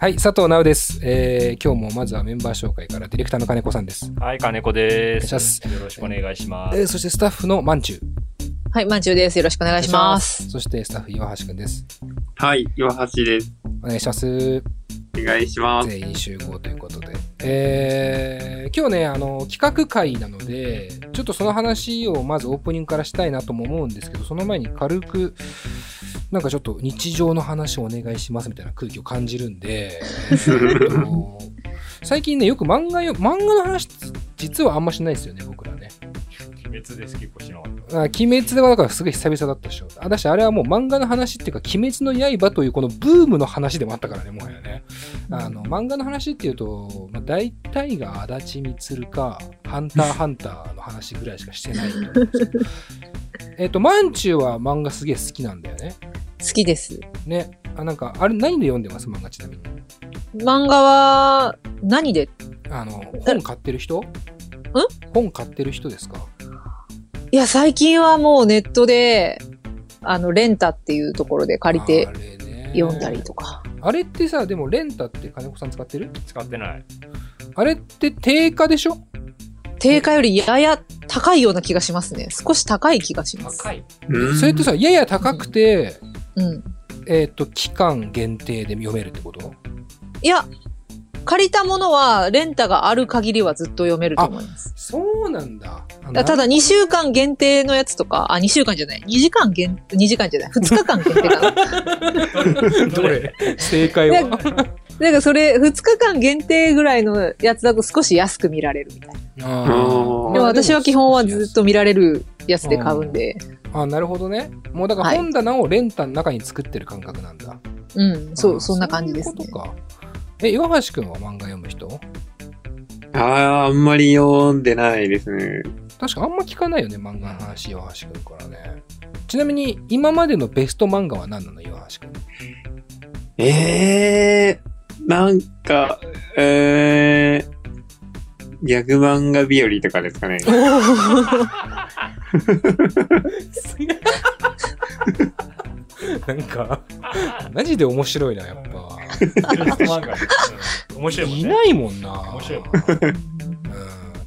はい、佐藤直です。えー、今日もまずはメンバー紹介からディレクターの金子さんです。はい、金子です。よろしくお願いします。えー、そしてスタッフのまんちゅう。はい、まんちゅうです。よろしくお願いします。そしてスタッフ岩橋くんです。はい、岩橋です。お願いします。お願いします。全員集合ということで。えー、今日ね、あの、企画会なので、ちょっとその話をまずオープニングからしたいなとも思うんですけど、その前に軽く、なんかちょっと日常の話をお願いしますみたいな空気を感じるんで、最近ね、よく漫画よ、漫画の話、実はあんましないですよね、僕らね。鬼滅です、結構しなかった。あ鬼滅はだからすごい久々だったでしょ。あ、だしあれはもう漫画の話っていうか、鬼滅の刃というこのブームの話でもあったからね、もはやね。あの、漫画の話っていうと、まあ、大体が足立みか、ハンターハンターの話ぐらいしかしてないと思うんですよ。えっと、マンチューは漫画すげえ好きなんだよね。好きです。ね。あ、なんか、あれ何で読んでます？漫画ちなみに。漫画は、何で？あの、本買ってる人？ん？本買ってる人ですか？いや、最近はもうネットで、あの、レンタっていうところで借りてあれね読んだりとか。あれってさ、でもレンタって金子さん使ってる？使ってない。あれって定価でしょ？定価よりやや高いような気がしますね。少し高い気がします。高い。うんそれってさ、やや高くて、うん。えっ、と、期間限定で読めるってこと？いや、借りたものは、レンタがある限りはずっと読めると思います。そうなんだ。あだただ、2週間限定のやつとか、あ、2週間じゃない。2時間限、2時間じゃない。2日間限定かな。どれ？正解は？なんかそれ、2日間限定ぐらいのやつだと少し安く見られるみたいな。ああーでも私は基本はずっと見られるやつで買うんで。あ、なるほどね。もうだからはい本棚をレンタの中に作ってる感覚なんだ。うん、そあう、そんな感じですねそうか。え、岩橋くんは漫画読む人？ああ、あんまり読んでないですね。確かあんま聞かないよね、漫画の話、岩橋くんからね。ちなみに、今までのベスト漫画は何なの、岩橋くん。ええー、なんか、えー、ギャグ漫画日和とかですかね。なんか、マジで面白いな、やっぱ。面白いもんね。いないもんな。面白いもんうん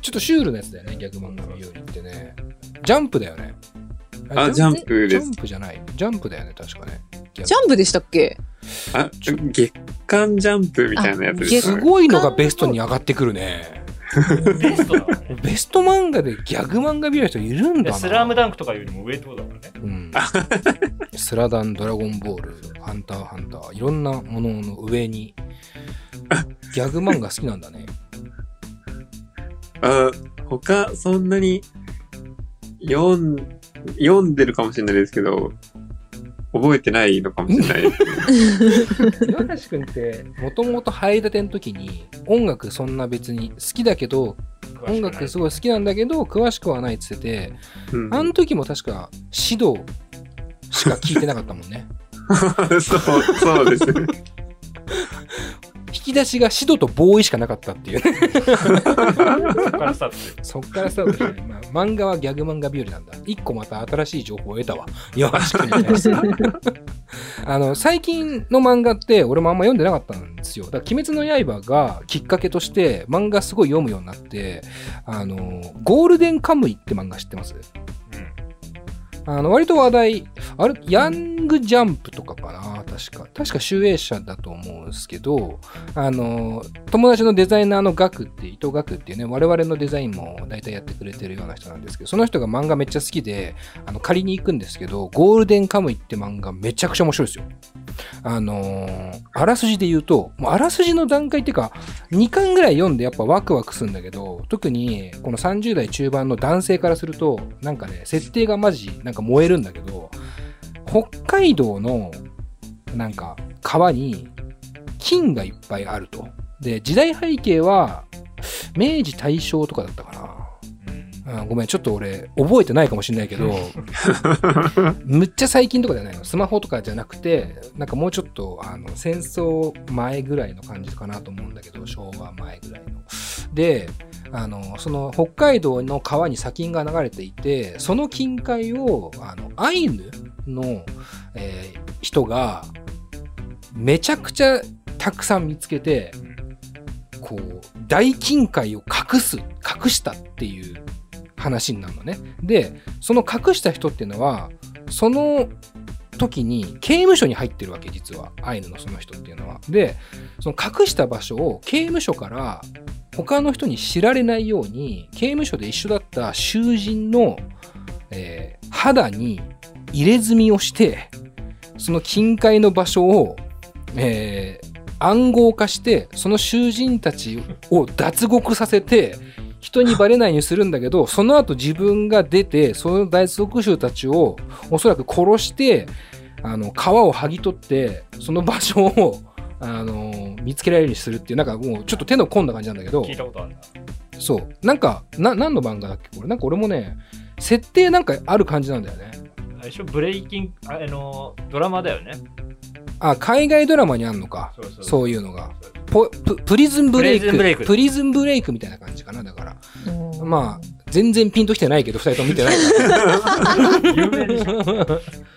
ちょっとシュールなやつだよね、逆漫画日和ってね。ジャンプだよね。あ、ジャンプ？ですジャン。プじゃない。ジャンプだよね、確かね。ジャンプでしたっけ？あ、月刊ジャンプみたいなやつですね。ごいのがベストに上がってくるね。ベストだからね。ベスト漫画でギャグ漫画見る人いるんだな。でスラムダンクとかよりも上ってことだからね。うん。スラダン、ドラゴンボール、ハンター、ハンター、いろんなものの上に、ギャグ漫画好きなんだね。あ、他、そんなに、読ん、読んでるかもしれないですけど、覚えてないのかもしれない。岩橋くんって、もともと入りたての時に、音楽そんな別に好きだけど、音楽すごい好きなんだけど、詳しくはないって言ってて、うんあの時も確か指導しか聞いてなかったもんね。そう、そうですね。引き出しが指導とボーイしかなかったっていうね。そっからスタート。そっからスタートして、まあ、漫画はギャグ漫画日和なんだ。一個また新しい情報を得たわ。岩橋くんに対して。あの、最近の漫画って俺もあんま読んでなかったんですよ。だから鬼滅の刃がきっかけとして漫画すごい読むようになって、あの、ゴールデンカムイって漫画知ってます？うん。あの、割と話題、あれ、ヤングジャンプとかかな確か。確か集英社だと思うんですけど、あの、友達のデザイナーのガクって、伊藤ガクっていうね、我々のデザインも大体やってくれてるような人なんですけど、その人が漫画めっちゃ好きで、あの、借りに行くんですけど、ゴールデンカムイって漫画めちゃくちゃ面白いですよ。あのあらすじで言うと、もうあらすじの段階っていうか、2巻ぐらい読んでやっぱワクワクするんだけど、特にこの30代中盤の男性からすると、なんかね、設定がマジ、なんか燃えるんだけど、北海道の、なんか、川に金がいっぱいあると。で、時代背景は、明治大正とかだったかな。うん、ごめん、ちょっと俺、覚えてないかもしれないけど、むっちゃ最近とかじゃないの。スマホとかじゃなくて、なんかもうちょっと、あの、戦争前ぐらいの感じかなと思うんだけど、昭和前ぐらいの。で、あの、その北海道の川に砂金が流れていて、その近海を、あの、アイヌの、えー人が、めちゃくちゃ客さん見つけて、こう、大金塊を隠す、隠したっていう話になるのね。で、その隠した人っていうのは、その時に刑務所に入ってるわけ、実は。アイヌのその人っていうのは。で、その隠した場所を刑務所から他の人に知られないように、刑務所で一緒だった囚人の、えー肌に入れ墨をして、その金塊の場所を、えー暗号化して、その囚人たちを脱獄させて、人にバレないようにするんだけど、その後自分が出て、その脱獄囚たちをおそらく殺して、あの、皮を剥ぎ取って、その場所を、あの、見つけられるようにするっていう、なんかもうちょっと手の込んだ感じなんだけど、聞いたことあるな。そう。なんか、な、何の漫画だっけ？これ。なんか俺もね、設定なんかある感じなんだよね。あれでしょブレイキンああの、ドラマだよね。あ、海外ドラマにあんのか。そうそうそういうのが。ポププリズンブレイク。プリズンブレイクプリズンブレイクみたいな感じかな。だから。うんまあ、全然ピンときてないけど、二人とも見てないから。有名でしょ。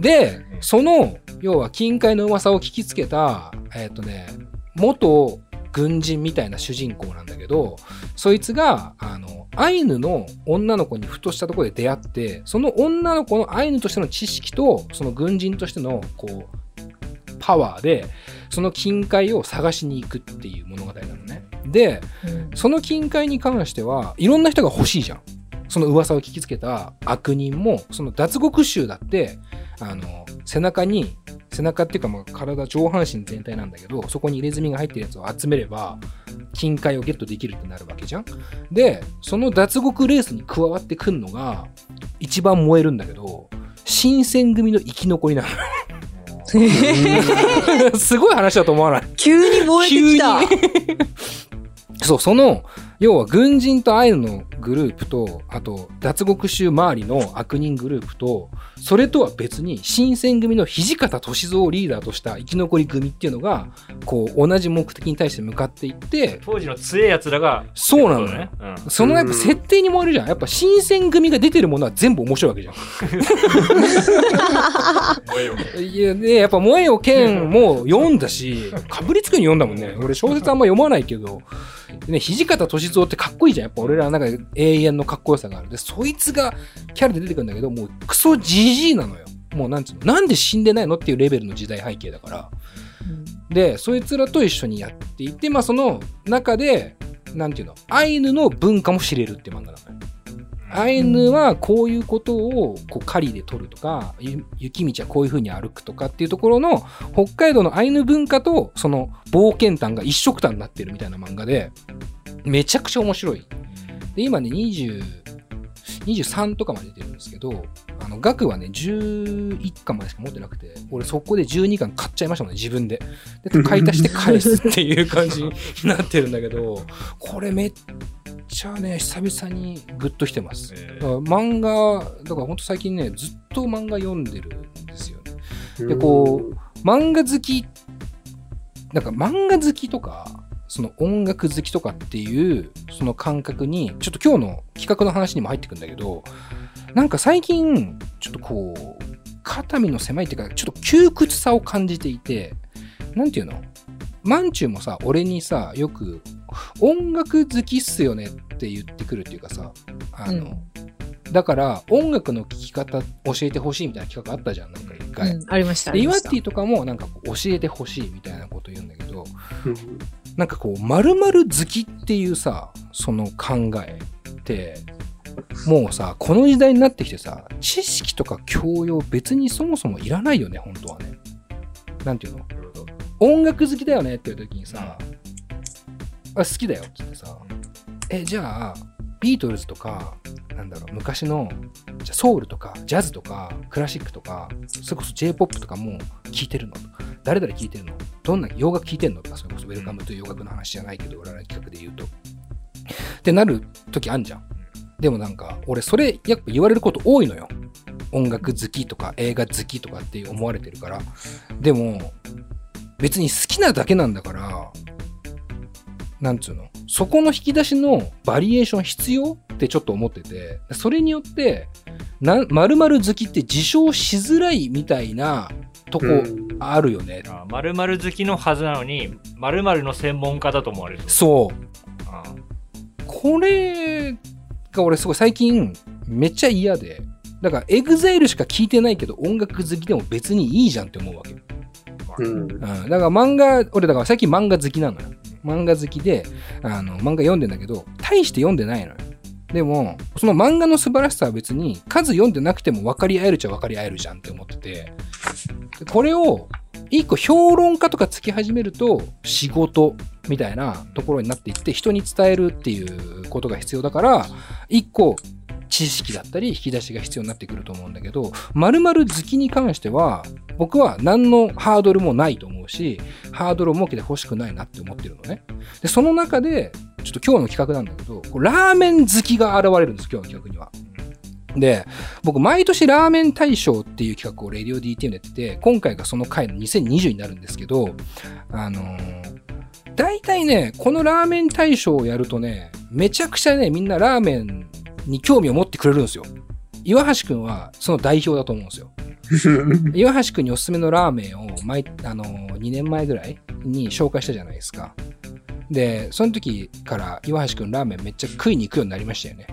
で、その、要は金塊の噂を聞きつけた、えっ、とね、元軍人みたいな主人公なんだけど、そいつが、あの、アイヌの女の子にふとしたところで出会って、その女の子のアイヌとしての知識と、その軍人としての、こう、パワーで、その金塊を探しに行くっていう物語なのね。で、うんその金塊に関しては、いろんな人が欲しいじゃん。その噂を聞きつけた悪人も、その脱獄囚だって、あの、背中に、背中っていうかまあ体、上半身全体なんだけど、そこに入れ墨が入ってるやつを集めれば、金塊をゲットできるってなるわけじゃん。で、その脱獄レースに加わってくんのが、一番燃えるんだけど、新選組の生き残りなの。すごい話だと思わない？急に燃えてきた。そう、その、要は軍人とアイヌのグループと、あと脱獄囚周りの悪人グループと、それとは別に新選組の土方歳三をリーダーとした生き残り組っていうのが、こう同じ目的に対して向かっていって、当時の強い奴らが。そうなのね。うんそのやっぱ設定に燃えるじゃん。やっぱ新選組が出てるものは全部面白いわけじゃん。いや、で、やっぱ萌えよ剣も読んだし、かぶりつくに読んだもんね。俺小説あんま読まないけど、でね、土方歳三ってかっこいいじゃん。やっぱ俺らの中で永遠のかっこよさがある。で、そいつがキャラで出てくるんだけど、もうクソじじいなのよ。もうなんつうの、なんで死んでないのっていうレベルの時代背景だから。で、そいつらと一緒にやっていて、まあその中で、なんていうの、アイヌの文化も知れるって漫画なのよ。アイヌはこういうことをこう狩りで取るとか、ゆ雪道はこういう風に歩くとかっていうところの北海道のアイヌ文化とその冒険譚が一色単になってるみたいな漫画で、めちゃくちゃ面白い。で、今ね、20、23とかまで出てるんですけど、あの、額はね、11巻までしか持ってなくて、俺そこで12巻買っちゃいましたもんね、自分で。で、買い足して返すっていう感じになってるんだけど、これめっちゃね、久々にグッときてます。えだから漫画、だからほんと最近ね、ずっと漫画読んでるんですよね。でこ漫画好き、なんか漫画好きとか、その音楽好きとかっていう、その感覚に、ちょっと今日の企画の話にも入ってくんだけど、なんか最近、ちょっとこう、肩身の狭いっていうか、ちょっと窮屈さを感じていて、なんていうの？マンチューもさ、俺にさ、よく、音楽好きっすよねって言ってくるっていうかさ、あの、うんだから音楽の聴き方教えてほしいみたいな企画あったじゃん、なんか一回。うん、ありました。あで、イワッティとかもなんか教えてほしいみたいなこと言うんだけど、うんなんかこう、〇〇好きっていうさ、その考えって、もうさ、この時代になってきてさ、知識とか教養別にそもそもいらないよね、本当はね。なんていうの？音楽好きだよねっていう時にさ、あ好きだよって言ってさ、え、じゃあ、ビートルズとか、なんだろう、昔の、ソウルとか、ジャズとか、クラシックとか、それこそ J-POP とかも聴いてるの誰々聴いてるのどんな洋楽聴いてんのとか、それこそウェルカムという洋楽の話じゃないけど、俺らの企画で言うと。ってなる時あんじゃん。でもなんか、俺それやっぱ言われること多いのよ。音楽好きとか映画好きとかって思われてるから。でも、別に好きなだけなんだから、なんつうの？そこの引き出しのバリエーション必要ってちょっと思ってて、それによって、な、〇〇好きって自称しづらいみたいなとこうんあるよね。あ〇〇好きのはずなのに、〇〇の専門家だと思われる。そう。あこれが俺すごい最近めっちゃ嫌で。だから、 EXILE しか聞いてないけど音楽好きでも別にいいじゃんって思うわけ。うん。うん。だから漫画、俺だから最近漫画好きなのよ。漫画好きで、あの、漫画読んでんだけど、大して読んでないのよ。でも、その漫画の素晴らしさは別に数読んでなくても分かり合えるっちゃ分かり合えるじゃんって思ってて。これを、一個評論家とかつき始めると、仕事みたいなところになっていって、人に伝えるっていうことが必要だから、一個、知識だったり引き出しが必要になってくると思うんだけど、〇〇好きに関しては、僕は何のハードルもないと思うし、ハードルを設けてほしくないなって思ってるのね。で、その中で、ちょっと今日の企画なんだけど、ラーメン好きが現れるんです、今日の企画には。で、僕、毎年ラーメン大賞っていう企画をレディオ DTM でやってて、今回がその回の2020になるんですけど、あのー大体ね、このラーメン大賞をやるとね、めちゃくちゃね、みんなラーメンに興味を持ってくれるんですよ。岩橋くんはその代表だと思うんですよ。岩橋くんにおすすめのラーメンを毎、あのー、2年前ぐらいに紹介したじゃないですか。で、その時から岩橋くんラーメンめっちゃ食いに行くようになりましたよね。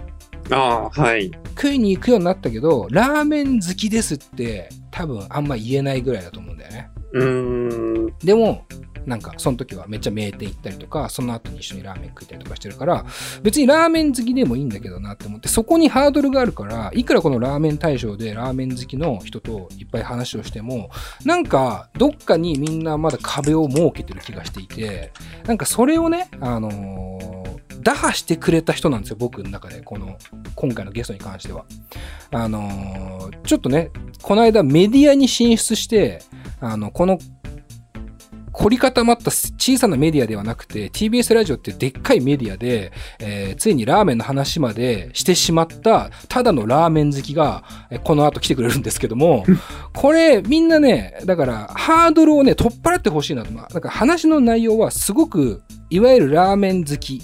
ああ、はい。食いに行くようになったけど、ラーメン好きですって多分あんま言えないぐらいだと思うんだよね。うーん。でも、なんか、その時はめっちゃ名店行ったりとか、その後に一緒にラーメン食いたりとかしてるから、別にラーメン好きでもいいんだけどなって思って、そこにハードルがあるから、いくらこのラーメン大賞でラーメン好きの人といっぱい話をしても、なんか、どっかにみんなまだ壁を設けてる気がしていて、なんかそれをね、あのー打破してくれた人なんですよ、僕の中で、この、今回のゲストに関しては。あのーちょっとね、この間メディアに進出して、あの、この凝り固まった小さなメディアではなくて、TBS ラジオってでっかいメディアで、えーついにラーメンの話までしてしまった、ただのラーメン好きが、えーこの後来てくれるんですけども、これみんなね、だからハードルをね、取っ払ってほしいなと。まあなんか話の内容はすごく、いわゆるラーメン好き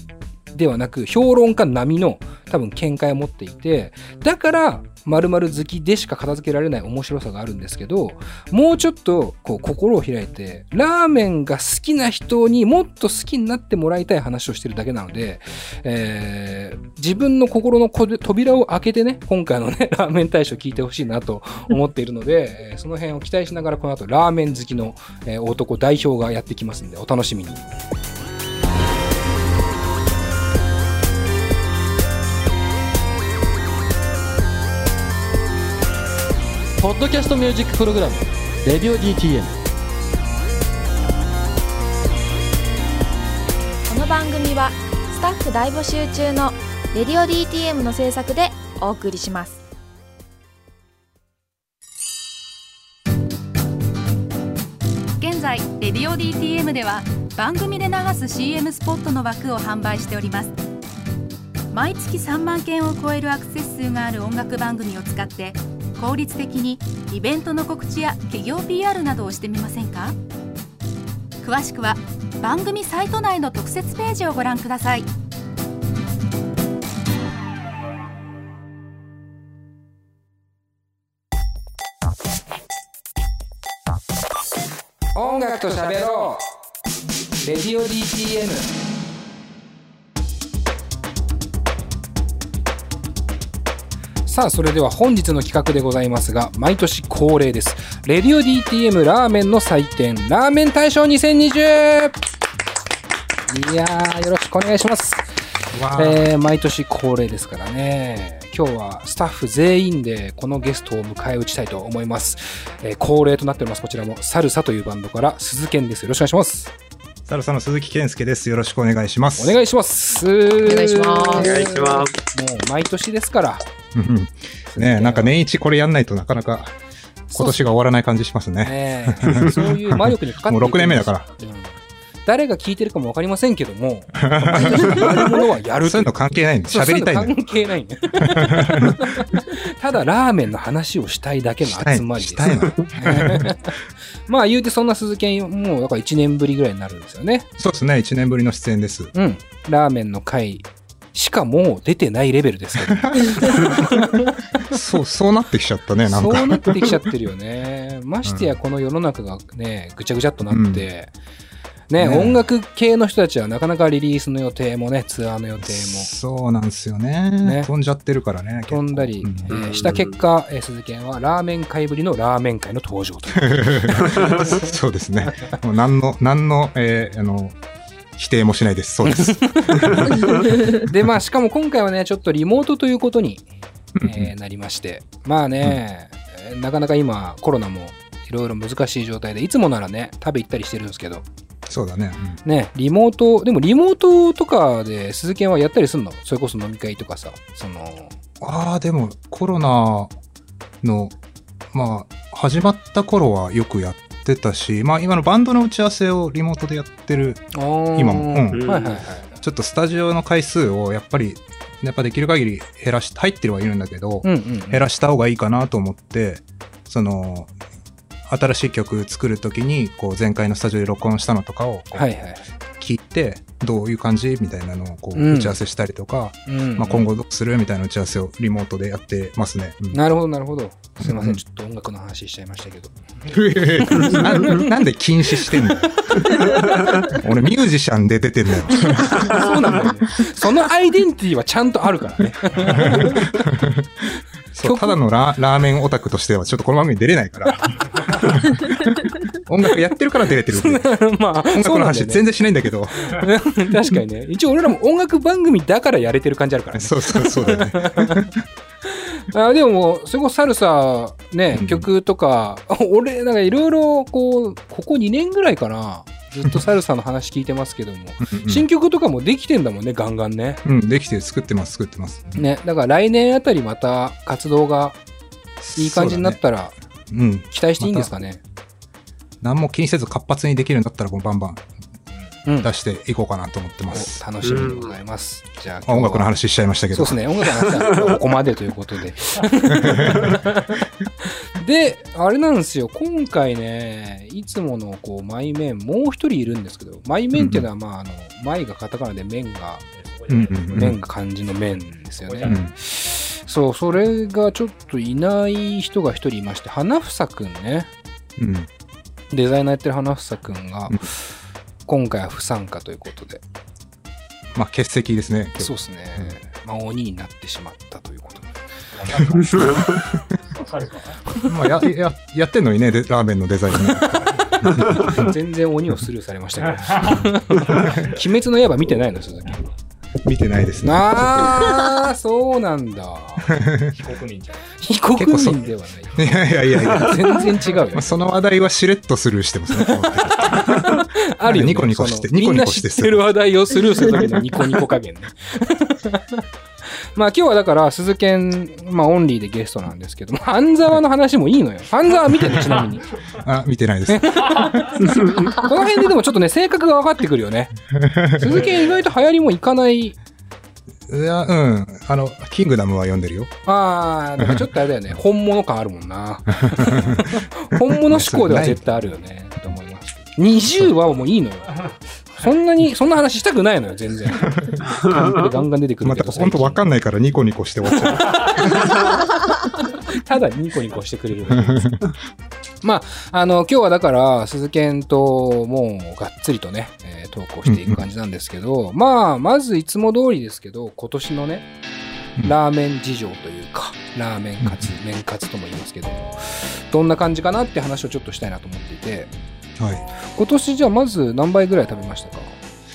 ではなく、評論家並みの多分見解を持っていて、だから、〇〇好きでしか片付けられない面白さがあるんですけど、もうちょっとこう心を開いて、ラーメンが好きな人にもっと好きになってもらいたい話をしてるだけなので、えー自分の心の扉を開けてね、今回のね、ラーメン大賞聞いてほしいなと思っているので、その辺を期待しながらこの後ラーメン好きの、男代表がやってきますんで、お楽しみに。ポッドキャストミュージックプログラム「レディオ DTM」この番組はスタッフ大募集中の「レディオ DTM」の制作でお送りします。現在「レディオ DTM」では番組で流す CM スポットの枠を販売しております。毎月3万件を超えるアクセス数がある音楽番組を使って効率的にイベントの告知や企業 PR などをしてみませんか？詳しくは番組サイト内の特設ページをご覧ください。音楽と喋ろう。レディオ DTM さあそれでは本日の企画でございますが毎年恒例です。レディオ DTM ラーメンの祭典ラーメン大賞2020いやーよろしくお願いします。えー毎年恒例ですからね。今日はスタッフ全員でこのゲストを迎え撃ちたいと思います、えー恒例となっておりますこちらもサルサというバンドから鈴健です。よろしくお願いしますサルサの鈴木健介です。よろしくお願いします。お願いします。お願いします。お願いします。もう毎年ですから。うんねえなんか年一これやんないとなかなか今年が終わらない感じしますね。ね。えそういう魔力にかかってもう6年目だから。うん。誰が聞いてるかもわかりませんけども、毎年やるものはやるそういうの関係ないんで、喋りたいんだ関係ないんだよ。ただラーメンの話をしたいだけのしたい集まりです。まあ言うてそんな鈴研もうだから1年ぶりぐらいになるんですよね。そうですね、1年ぶりの出演です。うん。ラーメンの回しかもう出てないレベルですけど。そう、そうなってきちゃったね、なんか。そうなってきちゃってるよね。ましてやこの世の中がね、ぐちゃぐちゃっとなって、ね、ね。音楽系の人たちはなかなかリリースの予定もね、ツアーの予定も。そうなんですよね。ね。飛んじゃってるからね。飛んだり、結構えーした結果、えー鈴研はラーメン会ぶりのラーメン会の登場と そうですね。もう何の、何の、えーあの、否定もしないです。そうです。で、まあ、しかも今回はね、ちょっとリモートということに、えーなりまして、まあね、えーなかなか今、コロナもいろいろ難しい状態で、いつもならね、食べ行ったりしてるんですけど、そうだね。ね、リモート、でもリモートとかで鈴研はやったりすんの？それこそ飲み会とかさ、その、ああ、でもコロナの、まあ、始まった頃はよくやってたし、まあ今のバンドの打ち合わせをリモートでやってる、今今もうんはいはいはい。ちょっとスタジオの回数をやっぱり、やっぱできる限り減らし、入ってるはいるんだけど、うんうんうん。減らした方がいいかなと思って、その、新しい曲作るときに、こう前回のスタジオで録音したのとかを。聞いて、どういう感じみたいなのをこううん打ち合わせしたりとか、うんまあ、今後どうするみたいな打ち合わせをリモートでやってますね。うんなるほどなるほど。すいませうんん、ちょっと音楽の話しちゃいましたけど。な なんで禁止してんだよ。俺ミュージシャンで出てんだよ。そうなんだよね。そのアイデンティティはちゃんとあるからね。そうただのララーメンオタクとしてはちょっとこの番組に出れないから。音楽やってるから出れてる。まあ、音楽の話全然しないんだけど。確かにね。一応俺らも音楽番組だからやれてる感じあるからね。そうそうそうだよね。あでももう、それこそサルサ、ねう、ん曲とか、俺、なんかいろいろ、こう、ここ2年ぐらいかな、ずっとサルサの話聞いてますけども、新曲とかもできてんだもんね、ガンガンね。うん、できてる、作ってます、作ってます。ね、だから来年あたりまた活動がいい感じになったら、そうだね。うん。期待していいんですかね？何も気にせず活発にできるんだったら、もうバンバンうん。出していこうかなと思ってます。お楽しみでございます。じゃあ、あ音楽の話しちゃいましたけど。そうですね、音楽の話はここまでということで。で、あれなんですよ、今回ね、いつものこう、マイメン、もう一人いるんですけど、マイメンっていうのは、まあ、あの、マイがカタカナで面が、うんうんうん面が漢字の面ですよね。うんそう、それがちょっといない人が一人いまして、花房くんね、うん。デザイナーやってる花房くんがうん、今回は不参加ということで、まあ、欠席ですね。そうですね、まあ、鬼になってしまったということで。まあ、や、や、やってんのにね、でラーメンのデザインね。全然鬼をスルーされましたけど。鬼滅の刃見てないの、鈴木。見てないですね。ああ、そうなんだ。非国民じゃん。非国民ではない。いやいやいやいや。全然違うよまあ、。その話題はしれっとスルーしてますね。あるよ、ね。ニコニコしてニコニコしてみんな知ってる話題をスルーするときのニコニコ加減ね。まあ今日はだから、鈴研、まあオンリーでゲストなんですけど、半沢の話もいいのよ。半沢見てね、ちなみに。あ、見てないです。この辺ででもちょっとね、性格が分かってくるよね。鈴研意外と流行りもいかない。いや、うん。あの、キングダムは読んでるよ。ああ、だからちょっとあれだよね。本物感あるもんな。本物志向では絶対あるよね。と思います。20話はもういいのよ。そんなに、そんな話したくないのよ、全然。ガンガン出てくるまた、けど。ほんとわかんないからニコニコして終わっちゃう。ただニコニコしてくれる。まあ、あの、今日はだから、鈴研ともうがっつりとね、えー投稿していく感じなんですけど、まあ、まずいつも通りですけど、今年のね、うんラーメン事情というか、ラーメンカツ、麺カツとも言いますけども、どんな感じかなって話をちょっとしたいなと思っていて、はい。今年じゃあまず何杯ぐらい食べましたか？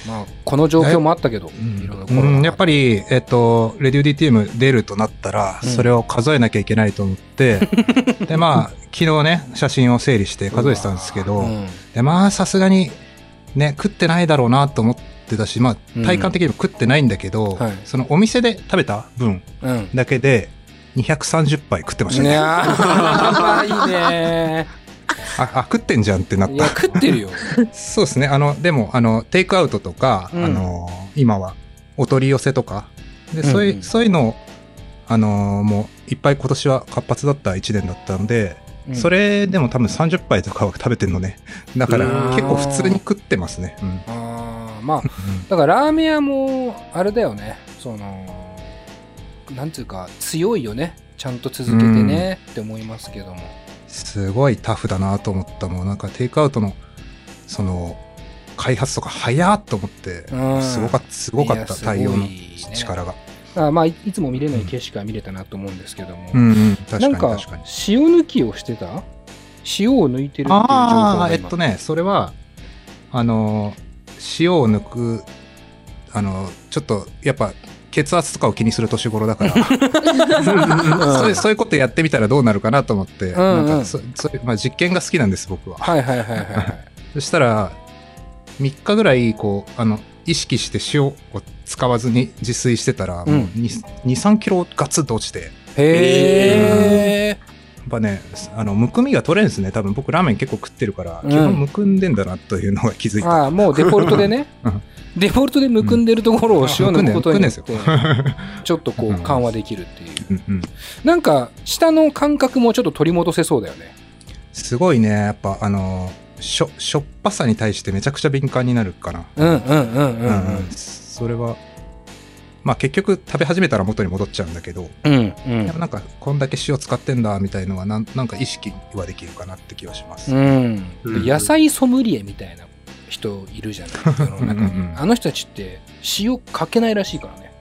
まあ、この状況もあったけど、うん、やっぱり、えっと、レディオ DTM 出るとなったら、うん。それを数えなきゃいけないと思って、で、まあ、昨日ね、写真を整理して数えてたんですけど、うん。で、まあ、さすがに、ね、食ってないだろうなと思ってたし、まうん。あ、体感的にも食ってないんだけど、はい。そのお店で食べた分うん。だけで、230杯食ってましたね。ねあいいねあ、あ、食ってんじゃんってなっいや、た。食ってるよ。そうですね。あの、でも、あの、テイクアウトとか、うんあの、今は、お取り寄せとか、で、そういう、うんうんそういうのを、あの、もう、いっぱい今年は活発だった1年だったので、うんそれでも多分30杯とかは食べてんのね。だからうん結構普通に食ってますね。うん。あーまあ、だからラーメン屋も、あれだよね、その、なんていうか、強いよね。ちゃんと続けてね、って思いますけども。すごいタフだなと思ったもん。なんかテイクアウトのその開発とか早っと思ってうん。すごかったすごかった対応の力が。あまあ、いいつも見れない景色は見れたなと思うんですけども。うんうん確かになんか確かに。塩抜きをしてた？塩を抜いてるっていう情報ああが今。えっとねそれはあの塩を抜くあのちょっとやっぱ血圧とかを気にする年頃だから。そういうそういうことやってみたらどうなるかなと思って、うんうん。なんかそそれまあ、実験が好きなんです僕は。はいはいはいはいはい。そしたら3日ぐらいこうあの意識して塩を使わずに自炊してたら、うん。もう23キロガツッと落ちて。やっへえ。ぱねあのむくみが取れるんですね。多分僕ラーメン結構食ってるから、うん。基本むくんでんだなというのが気づいた。ああ、もうデフォルトでね。うん。デフォルトでむくんでるところを塩抜くことによって ちょっとこう緩和できるっていう。うんうん。なんか、下の感覚もちょっと取り戻せそうだよね。すごいね。やっぱあのしょしょっぱさに対してめちゃくちゃ敏感になるかな、うんうんうんうんううんん。それはまあ結局食べ始めたら元に戻っちゃうんだけど、うんうん。でもなんかこんだけ塩使ってんだみたいのはなんなんか意識はできるかなって気はします、うん。うん。野菜ソムリエみたいな人いるじゃない。世の中にうんうんうん。あの人たちって塩かけないらしいからね。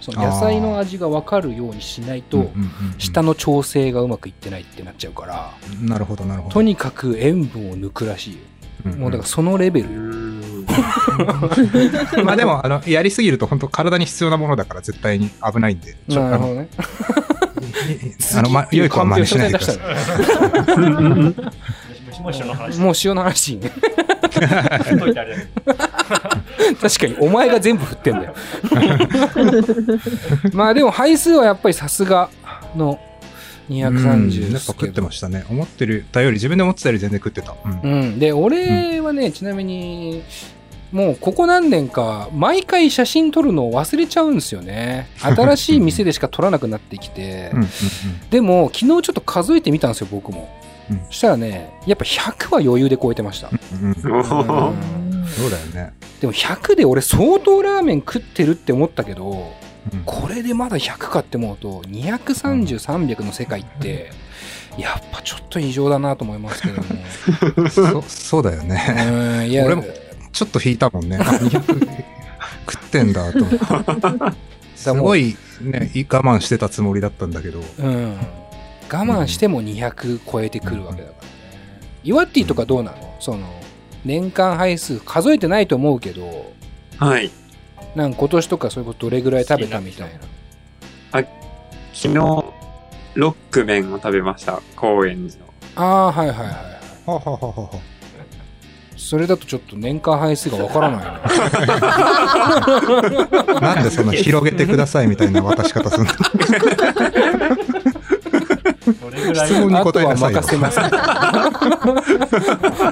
その野菜の味が分かるようにしないとうんうんうんうん。舌の調整がうまくいってないってなっちゃうからなるほどなるほど。とにかく塩分を抜くらしいよ。うんうん。もうだからそのレベルよ。まあでもあのやりすぎると本当体に必要なものだから絶対に危ないんで。なるほどね。あの、ま、良い子は真似しないでください。もしもしの話。もう塩の話。ね振っといてあれだけど確かにお前が全部振ってんだよ。まあでも配数はやっぱりさすがのうん230やっぱ食ってましたね。思ってるたより、自分で思ってたより全然食ってた。うん。うん、で俺はね、ちなみにもうここ何年か毎回写真撮るのを忘れちゃうんですよね。新しい店でしか撮らなくなってきて、うんうん。でも昨日ちょっと数えてみたんですよ僕も、うしたらねやっぱ100は余裕で超えてました、そうだよね。でも100で俺相当ラーメン食ってるって思ったけどうんこれでまだ100かって思うと230300の世界ってやっぱちょっと異常だなと思いますけども そそうだよね。うんいや俺もちょっっと引いたもんね。あ 200食ってんだと思って。すごいね、い我慢してたつもりだったんだけど。うん、我慢しても200超えてくるわけだからね。イワッティとかどうなの？その年間配数数えてないと思うけどはい。なんか今年とかそういうことどれぐらい食べたみたいな？昨日、ロック麺を食べました。高円寺の。ああはいはいはいはい。はははははそれだとちょっと年間配数がわからないな。なんでその広げてくださいみたいな渡し方するの？ぐらい質問にあとは答えなさいよ。任せます。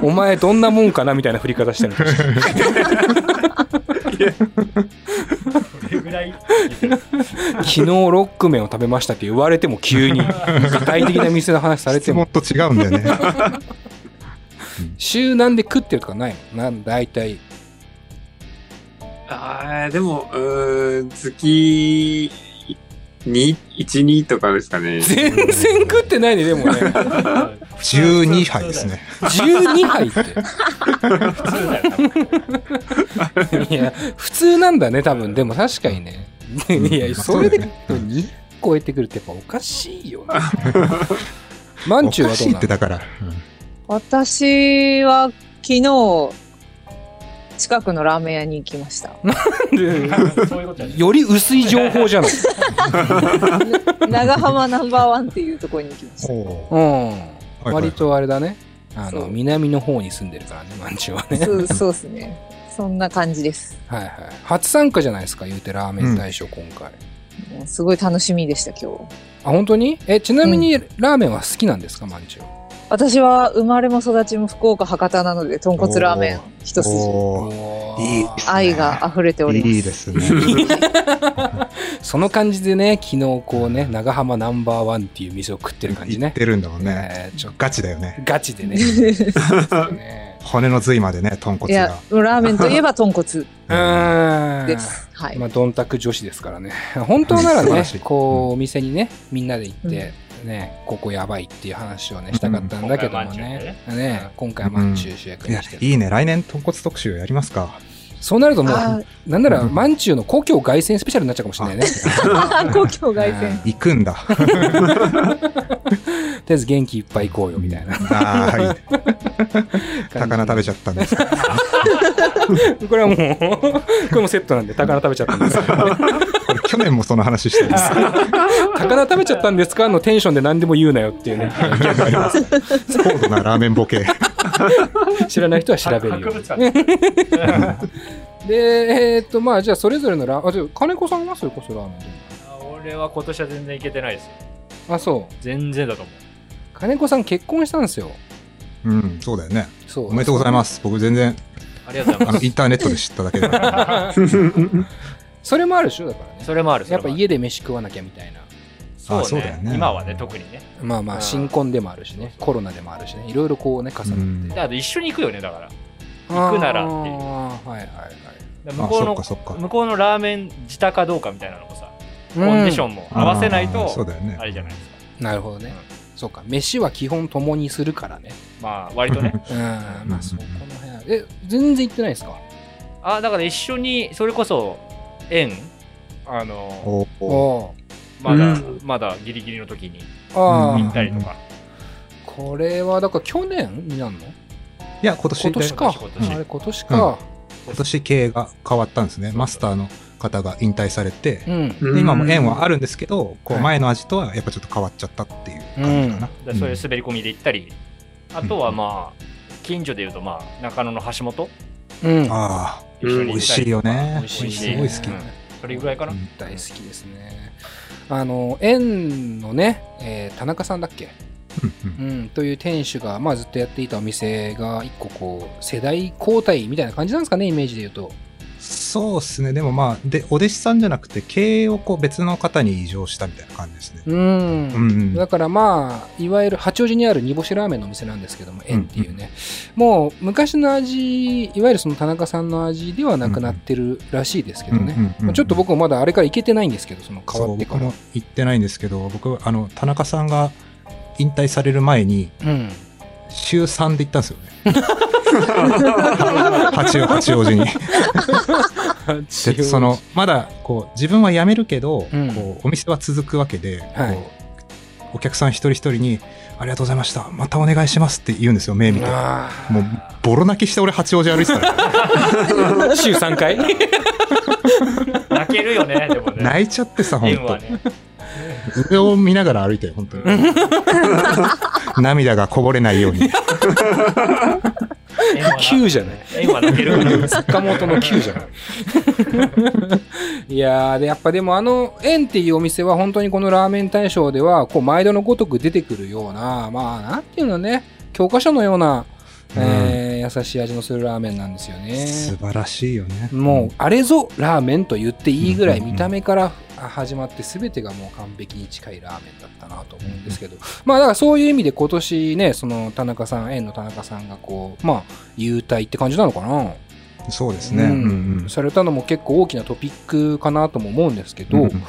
お前どんなもんかなみたいな振り方してる。昨日ロック麺を食べましたって言われても急に具体的な店の話されても。質問と違うんだよね。週何で食ってるとかないの？なん大体。ああ、でも、うーん、月、2、1、2とかですかね。全然食ってないねでもね。12杯ですね。12杯って。普通だよ。多分いや普通なんだね多分。でも確かにね。いやそれで2超えてくるってやっぱおかしいよね。まんちゅうおかしいはどうなのってだから。私は昨日、近くのラーメン屋に行きました。より薄い情報じゃない。長浜ナンバーワンっていうところに行きました。う。ん。はいはい割とあれだね。あの南の方に住んでるからねまんちゅうはね。そうそうですね。そんな感じです。はいはい。初参加じゃないですか言うてラーメン大賞今回、すごい楽しみでした、今日。あ本当に？えちなみにラーメンは好きなんですかまんちゅう私は生まれも育ちも福岡博多なので、豚骨ラーメン一筋。いい愛が溢れております。いいですね。その感じでね昨日こうね長浜ナンバーワンっていう店を食ってる感じねてるんだもんね。ねちょっガチだよね。とガチでね ね骨の髄までね、豚いや骨が。、ラーメンといえば豚骨 うーんです。はい。まあ、ドンタク女子ですからね。本当ならねこう、お店にね、みんなで行って、ね、ここやばいっていう話をね、したかったんだけどもね。ね、今回はまんちゅう主役いやにして、る。いいね。来年豚骨特集やりますか。そうなるともあう、なんなら、まんちゅうの故郷凱旋スペシャルになっちゃうかもしれないね。公共外線。行くんだ。とりあえず元気いっぱい行こうよ、みたいな。ああ、はい。高菜食べちゃったんです。これはもう、これもセットなんで、高菜食べちゃったんですかこれ去年もその話してるんです。高菜食べちゃったんですかのテンションで何でも言うなよっていうね。逆あります高度なラーメンボケ。知らない人は調べるよ で、えーっと、まあ、じゃあ、それぞれのラー、あ、じゃあ金子さんはそれこそラーメンで俺は今年は全然いけてないですよ。あ、そう。全然だと思う。金子さん結婚したんですよ。うん、そうだよね。そう。おめでとうございます。僕全然、ありがとうございます。あのインターネットで知っただけで。それもあるでしょだからね。それもある。やっぱ家で飯食わなきゃみたいな。そうねあそうだよね今はね、特にね。まあまあ、うん新婚でもあるしね。コロナでもあるしね。いろいろこうね、重うんなって。であと一緒に行くよね、だから。行くならっていうはいはいはい。向こうの。向こうのラーメン自他かどうかみたいなのもさ、うんコンディションも合わせないと、そうだよねあれじゃないですか。なるほどね。そうか。飯は基本共にするからね。まあ、割とね。うん。まあ、そこの辺。え、全然行ってないですか？あ、だから一緒に、それこそ、縁あの、まだ、うんまだギリギリの時に行あっ。たりとか。これは、だから去年になるの？いや、今年で今年か。今年あれ、今年か。今年経営が変わったんですね。マスターの方が引退されて、うん。で今も縁はあるんですけど、こうはい前の味とはやっぱちょっと変わっちゃったっていう感じかな。でそういう滑り込みで行ったり、あとはまあ、近所でいうと、まあ、中野の橋本、うん。ああ、美味しいよね。美味しいすごい好き。うんそれぐらいかな。うん大好きですね。あの、縁のね、えー田中さんだっけ？うん、という店主が、まあ、ずっとやっていたお店が一個こう世代交代みたいな感じなんですかねイメージで言うとそうですね。でもまあ、で、お弟子さんじゃなくて、経営をこう別の方に移譲したみたいな感じですね。うん、うんうん。だからまあいわゆる八王子にある煮干しラーメンのお店なんですけども縁っていうね、もう昔の味いわゆるその田中さんの味ではなくなってるらしいですけどね、うんうんうんうんまあちょっと僕もまだあれから行けてないんですけどその変わってから。僕も言ってないんですけど、僕、あの、田中さんが引退される前に、うん。週3で行ったんですよね。八王八王子に。でそのまだこう自分は辞めるけど、うん。こうお店は続くわけで、はい。お客さん一人一人に「ありがとうございました。またお願いします」って言うんですよ目見て。あもうボロ泣きして俺八王子歩いてたら。ー 週3回？泣けるよね、でもね。泣いちゃってさ本縁はね。当上を見ながら歩いて本当に。涙がこぼれないように 9じゃない。縁は泣けるから。坂本の9じゃない。いやーでやっぱでもあの縁っていうお店は本当にこのラーメン大賞ではこう毎度のごとく出てくるようなまあなんていうのね教科書のような、えー優しい味のするラーメンなんですよね。素晴らしいよね。もうあれぞラーメンと言っていいぐらい見た目から始まって全てがもう完璧に近いラーメンだったなと思うんですけど。まあだからそういう意味で今年ねその田中さん縁の田中さんがこうまあ優待って感じなのかな。そうですね、ううんん。されたのも結構大きなトピックかなとも思うんですけど、うんうんうん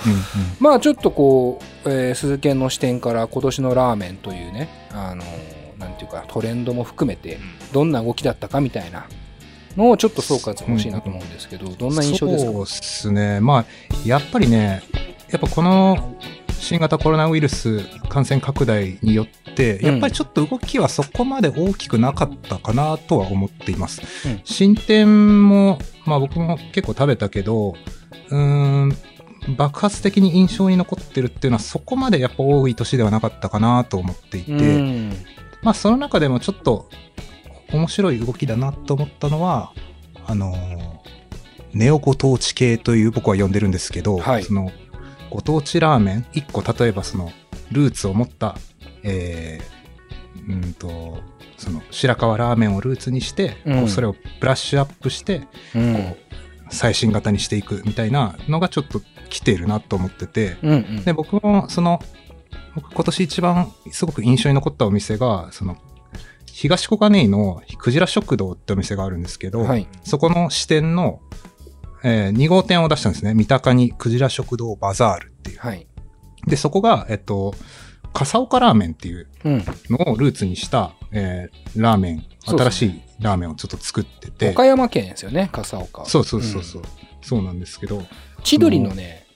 まあちょっとこう、えー鈴研の視点から今年のラーメンというね、あのーなんていうかトレンドも含めてどんな動きだったかみたいなのをちょっと総括欲しいなと思うんですけど、どんな印象ですか？そうですね。まあ、やっぱりね、やっぱこの新型コロナウイルス感染拡大によって、うん。やっぱりちょっと動きはそこまで大きくなかったかなとは思っています。うん。新店も、まあ僕も結構食べたけど、うーん、爆発的に印象に残ってるっていうのはそこまでやっぱ多い年ではなかったかなと思っていて、うん。まあその中でもちょっと面白い動きだなと思ったのは、あのーネオご当地系という僕は呼んでるんですけど、はい。そのご当地ラーメン、一個例えばそのルーツを持った、えーうんと、その白河ラーメンをルーツにして、うん。こうそれをブラッシュアップして、うん。こう最新型にしていくみたいなのがちょっと来ているなと思ってて、うんうん。で、僕も、その、僕今年一番すごく印象に残ったお店が、その、東小金井のクジラ食堂ってお店があるんですけど、はいそこの支店の、え2号店を出したんですね。三鷹にクジラ食堂バザールっていう。はいで、そこが、えっと、笠岡ラーメンっていううん。のをルーツにした、えーラーメン、新しいラーメンをちょっと作ってて。岡山県ですよね、笠岡。そうそうそうそう。そうなんですけど、千鳥のね、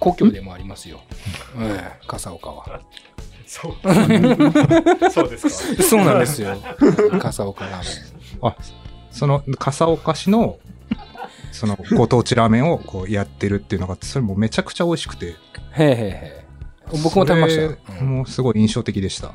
故郷でもありますよ。うん、笠岡は。そう。そうですか。そうなんですよ。笠岡ラーメあ、その笠岡市の、そのご当地ラーメンをこうやってるっていうのがそれもめちゃくちゃ美味しくて。ン。へえへえ。僕も食べましたもうすごい印象的でした。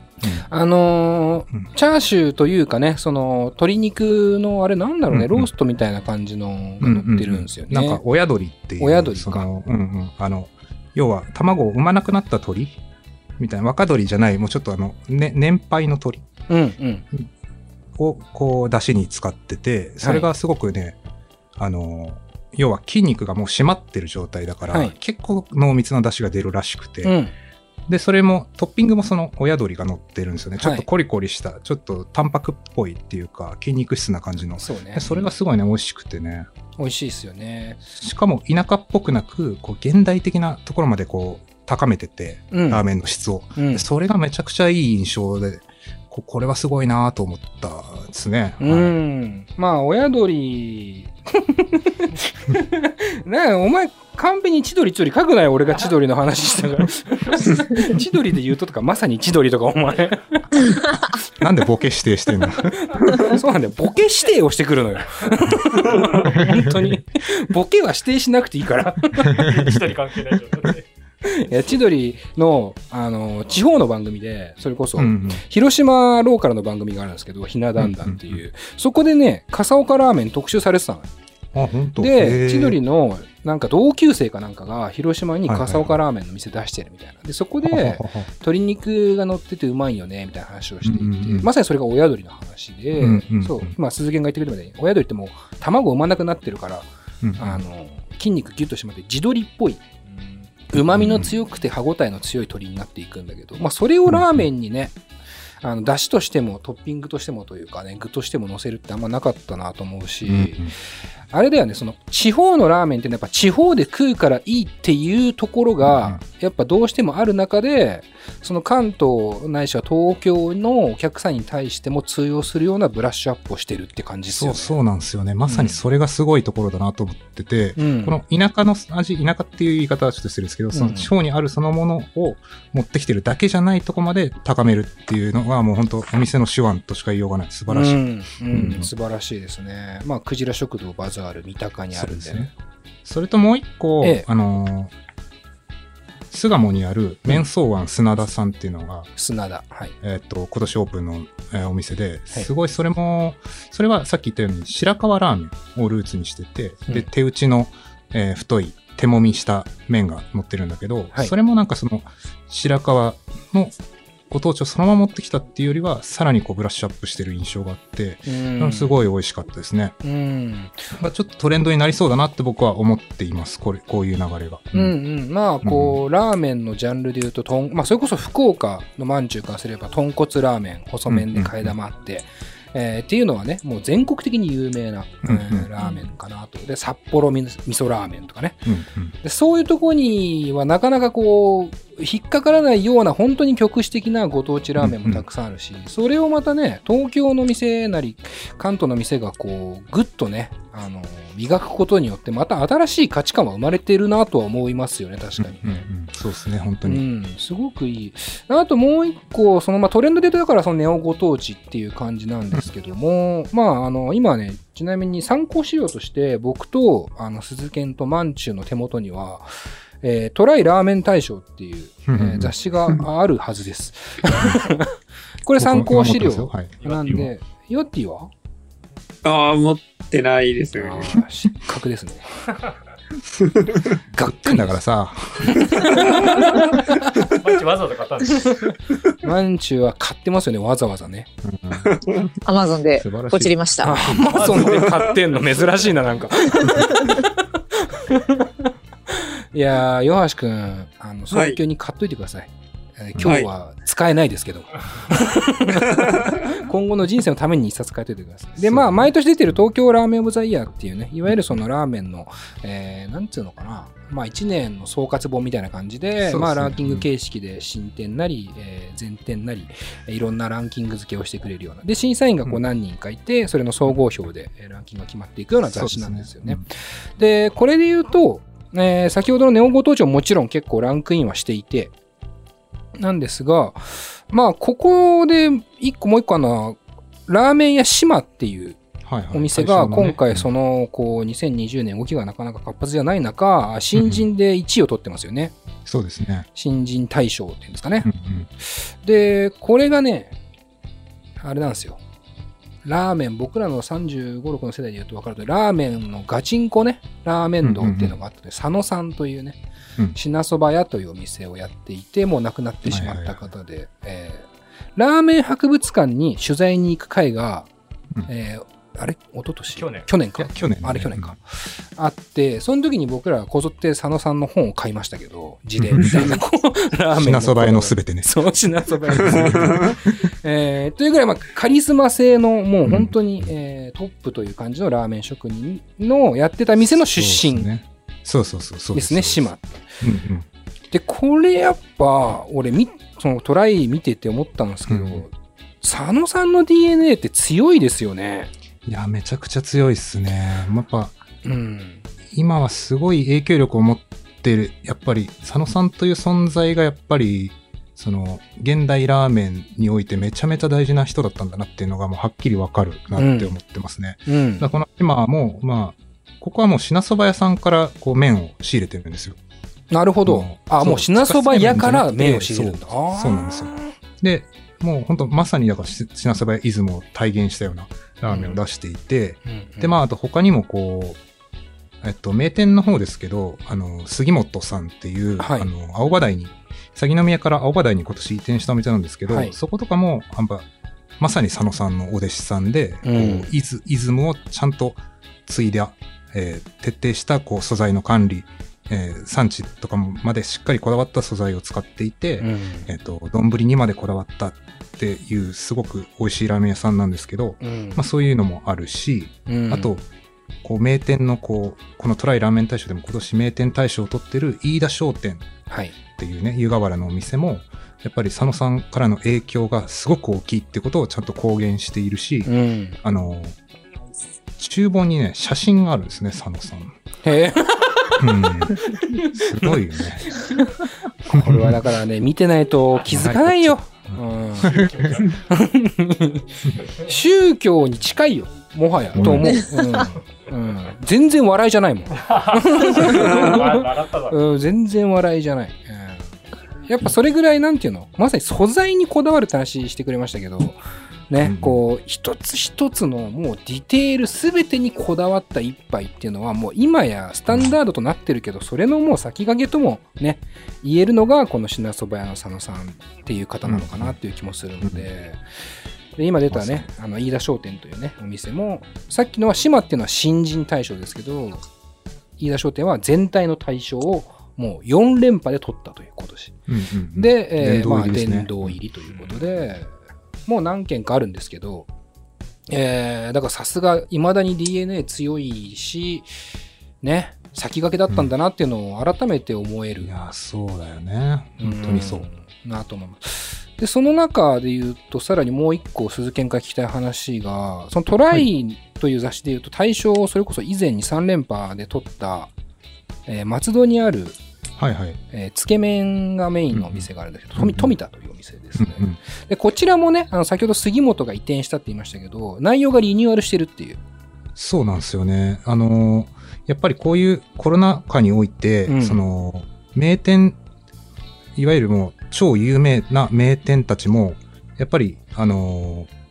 あのーうんチャーシューというかね、その、鶏肉の、あれなんだろうね、うんうんローストみたいな感じのが乗ってるんですよね。なんか親鳥っていう。親鳥かその、うんうん。あの、要は卵を産まなくなった鳥みたいな、若鳥じゃない、もうちょっとあの、ね、年配の鳥。をこう、出汁に使ってて、それがすごくね、あの、要は筋肉がもう締まってる状態だから、はい結構濃密な出汁が出るらしくて、うん。で、それも、トッピングもその親鳥が乗ってるんですよね。ちょっはいとコリコリした、ちょっとタンパクっぽいっていうか、筋肉質な感じの。そうねで。それがすごいね、美味しくてね。美味しいですよね。しかも田舎っぽくなく、こう、現代的なところまでこう、高めてて、うん。ラーメンの質を。うんで。それがめちゃくちゃいい印象で、ここれはすごいなと思ったですね。うはいん。まあ、親鳥。なあ、お前、完璧に千鳥千鳥書くなよ、俺が千鳥の話したから。千鳥で言うととか、まさに千鳥とか、お前。なんでボケ指定してんのそうなんだよ。ボケ指定をしてくるのよ。本当に。ボケは指定しなくていいから。一人関係ないじゃん。いや千鳥の、あの、地方の番組で、それこそ、うんうん。広島ローカルの番組があるんですけど、ひなだんだんっていう、そこでね、笠岡ラーメン特集されてたのよ。で、千鳥の、の、なんか同級生かなんかが、広島に笠岡ラーメンの店出してるみたいな。で、そこで、鶏肉が乗っててうまいよね、みたいな話をしていて、うんうんうん。まさにそれが親鳥の話で、うんうんうん。そう、今鈴木が言ってくれたみたいに、親鳥ってもう卵産まなくなってるから、うんあの、筋肉ギュッと締まって、地鶏っぽい、旨味の強くて歯ごたえの強い鶏になっていくんだけど、まあ、それをラーメンにね、あの、出汁としても、トッピングとしてもというかね、具としても乗せるってあんまなかったなと思うし、うんうんあれだよね、その、地方のラーメンってやっぱ地方で食うからいいっていうところが、やっぱどうしてもある中で、その関東ないしは東京のお客さんに対しても通用するようなブラッシュアップをしてるって感じですよね。そうそうなんですよね。まさにそれがすごいところだなと思ってて、うん。この田舎の味、田舎っていう言い方はちょっと失礼ですけど、その地方にあるそのものを持ってきてるだけじゃないとこまで高めるっていうのがもう本当お店の手腕としか言いようがない。素晴らしい。うん、うんうん素晴らしいですね。まあ、クジラ食堂バザール三鷹にあるんでねそね。それともう一個、ええあのー巣鴨にある麺草庵砂田さんっていうのが、砂田。はい。えっ、と、今年オープンの、えーお店で、すごいそれも、それはさっき言ったように白川ラーメンをルーツにしてて、うんで、手打ちの、えー太い手もみした麺が乗ってるんだけど、はいそれもなんかその白川のご当地をそのまま持ってきたっていうよりは、さらにこうブラッシュアップしてる印象があって、うんすごい美味しかったですね。うん。まあ、ちょっとトレンドになりそうだなって僕は思っています。これ、こういう流れが。うんうん。まあ、こう、ラーメンのジャンルで言うと、とん、まあ、それこそ福岡のまんじゅうからすれば、豚骨ラーメン、細麺で替え玉あって、えーっていうのはね、もう全国的に有名な、うんえーラーメンかなと。で、札幌み味噌ラーメンとかね。うんうんでそういうところにはなかなかこう、引っかからないような本当に局地的なご当地ラーメンもたくさんあるし、それをまたね、東京の店なり、関東の店がこう、ぐっとね、あの、磨くことによって、また新しい価値観は生まれてるなとは思いますよね、確かに。うんうんそうですね、本当うに。ん、すごくいい。あともう一個、そのまあ、トレンドで言うとだからそのネオご当地っていう感じなんですけども、まあ、あの、今ね、ちなみに参考資料として、僕と、あの、鈴研とマンチュの手元には、えートライラーメン大賞っていう、えー雑誌があるはずです。これ参考資料なんで、ヨッティは？ああ、持ってないですね。あー失格ですね。がっだからさ、マッチわざわざ買ったんですマンチュは買ってますよね、わざわざね。アマゾンで素晴らしいポチりました。アマゾンで買ってんの珍しいな、なんか。いやー、ヨハシくん、あの、早急に買っといてください。えー今日は使えないですけど。今後の人生のために一冊書いておいてください。で、まあ、毎年出てる東京ラーメンオブザイヤーっていうね、いわゆるそのラーメンの、えー、なんつうのかな、まあ、1年の総括本みたいな感じで、ですねまあ、ランキング形式で新店なり、えー前店なり、えーいろんなランキング付けをしてくれるような。で、審査員がこううん何人かいて、それの総合票でえーランキングが決まっていくような雑誌なんですよね。そうでこれで言うと、えー先ほどのネオご当地ももちろん結構ランクインはしていて、なんですが、まあ、ここで一個もう一個あの、ラーメン屋島っていうお店が今回そのの、こう、2020年動きがなかなか活発じゃない中、新人で1位を取ってますよね。そうですね。新人大賞っていうんですかねで、これがね、あれなんですよ。ラーメン、僕らの35、6の世代で言うと分かると、ラーメンのガチンコね、ラーメン堂っていうのがあって、佐野さんというね、うん。品そば屋というお店をやっていて、もう亡くなってしまった方で、えーラーメン博物館に取材に行く会が、うん。えーあれ？一昨年？去年去年か？去年ねあれ去年か。あって、その時に僕らはこぞって佐野さんの本を買いましたけど、字でみたいな、こう ラーメン品そば屋のすすべてね。そう、品そば屋の全て えーというぐらい、まあ、カリスマ性の、もう本当に、えートップという感じのラーメン職人のやってた店の出身ね。そうそうそうそう。ですね、島。うんうん。で、これやっぱ、俺み、そのトライ見てて思ったんですけど、うん佐野さんの DNA って強いですよね。いや、めちゃくちゃ強いっすね。やっぱ、うん。今はすごい影響力を持ってる、やっぱり、佐野さんという存在がやっぱり、その、現代ラーメンにおいてめちゃめちゃ大事な人だったんだなっていうのがもうはっきりわかるなって思ってますね。うんだからこの今も、まあ、ここはもう品そば屋さんからこう麺を仕入れてるんですよ。なるほどあ、もう品そば屋から麺を仕入れるんだ。そうなんですよ。で、もう本当まさにだからし品そば屋イズムを体現したようなラーメンを出していて、うんで、まあ、あと他にもこう、えっと、名店の方ですけど、あの、杉本さんっていう、はい。あの、青葉台に、鷺宮から青葉台に今年移転したお店なんですけど、はい。そことかも、やっぱ、まさに佐野さんのお弟子さんで、うん。こうイズイズムをちゃんと継いだ、えー徹底したこう素材の管理、えー産地とかもまでしっかりこだわった素材を使っていて、うんえっ、と、丼にまでこだわったっていうすごく美味しいラーメン屋さんなんですけど、うんまあそういうのもあるし、うんあと、こう名店のこう、このトライラーメン大賞でも今年名店大賞を取ってる飯田商店はい。っていうね、湯河原のお店も、やっぱり佐野さんからの影響がすごく大きいってことをちゃんと公言しているし、うん。あの、厨房にね、写真があるんですね、佐野さん。へえ。うん。すごいよね。これはだからね、見てないと気づかないよ。うん宗教に近いよ、もはや、と思う。うんうん全然笑いじゃないもん。笑っただろ。うん全然笑いじゃない。うんやっぱそれぐらいなんていうの？まさに素材にこだわるって話してくれましたけど、ね、うんこう、一つ一つのもうディテールすべてにこだわった一杯っていうのはもう今やスタンダードとなってるけど、それのもう先駆けともね、言えるのがこの品そば屋の佐野さんっていう方なのかなっていう気もするので、で今出たね、あの、飯田商店というね、お店も、さっきのは島っていうのは新人大賞ですけど、飯田商店は全体の大賞をもう4連覇で取ったという今年。うんうんうん。で、えーまあ、殿堂入りということで、もう何件かあるんですけど、えーだからさすが、いまだに DNA 強いし、ね、先駆けだったんだなっていうのを改めて思える。いや、そうだよね。本当にそう。んなと思います。で、その中で言うと、さらにもう一個鈴研から聞きたい話が、そのトライという雑誌で言うと、大賞をそれこそ以前に3連覇で取った、えー松戸にある、はいはい。えーつけ麺がメインのお店があるんですけど、富富田というお店ですね。うんうんで、こちらもね、あの、先ほど杉本が移転したって言いましたけど、内容がリニューアルしてるっていう。そうなんですよね。あのーやっぱりこういうコロナ禍において、うんその、名店、いわゆるもう超有名な名店たちも、やっぱり、あのー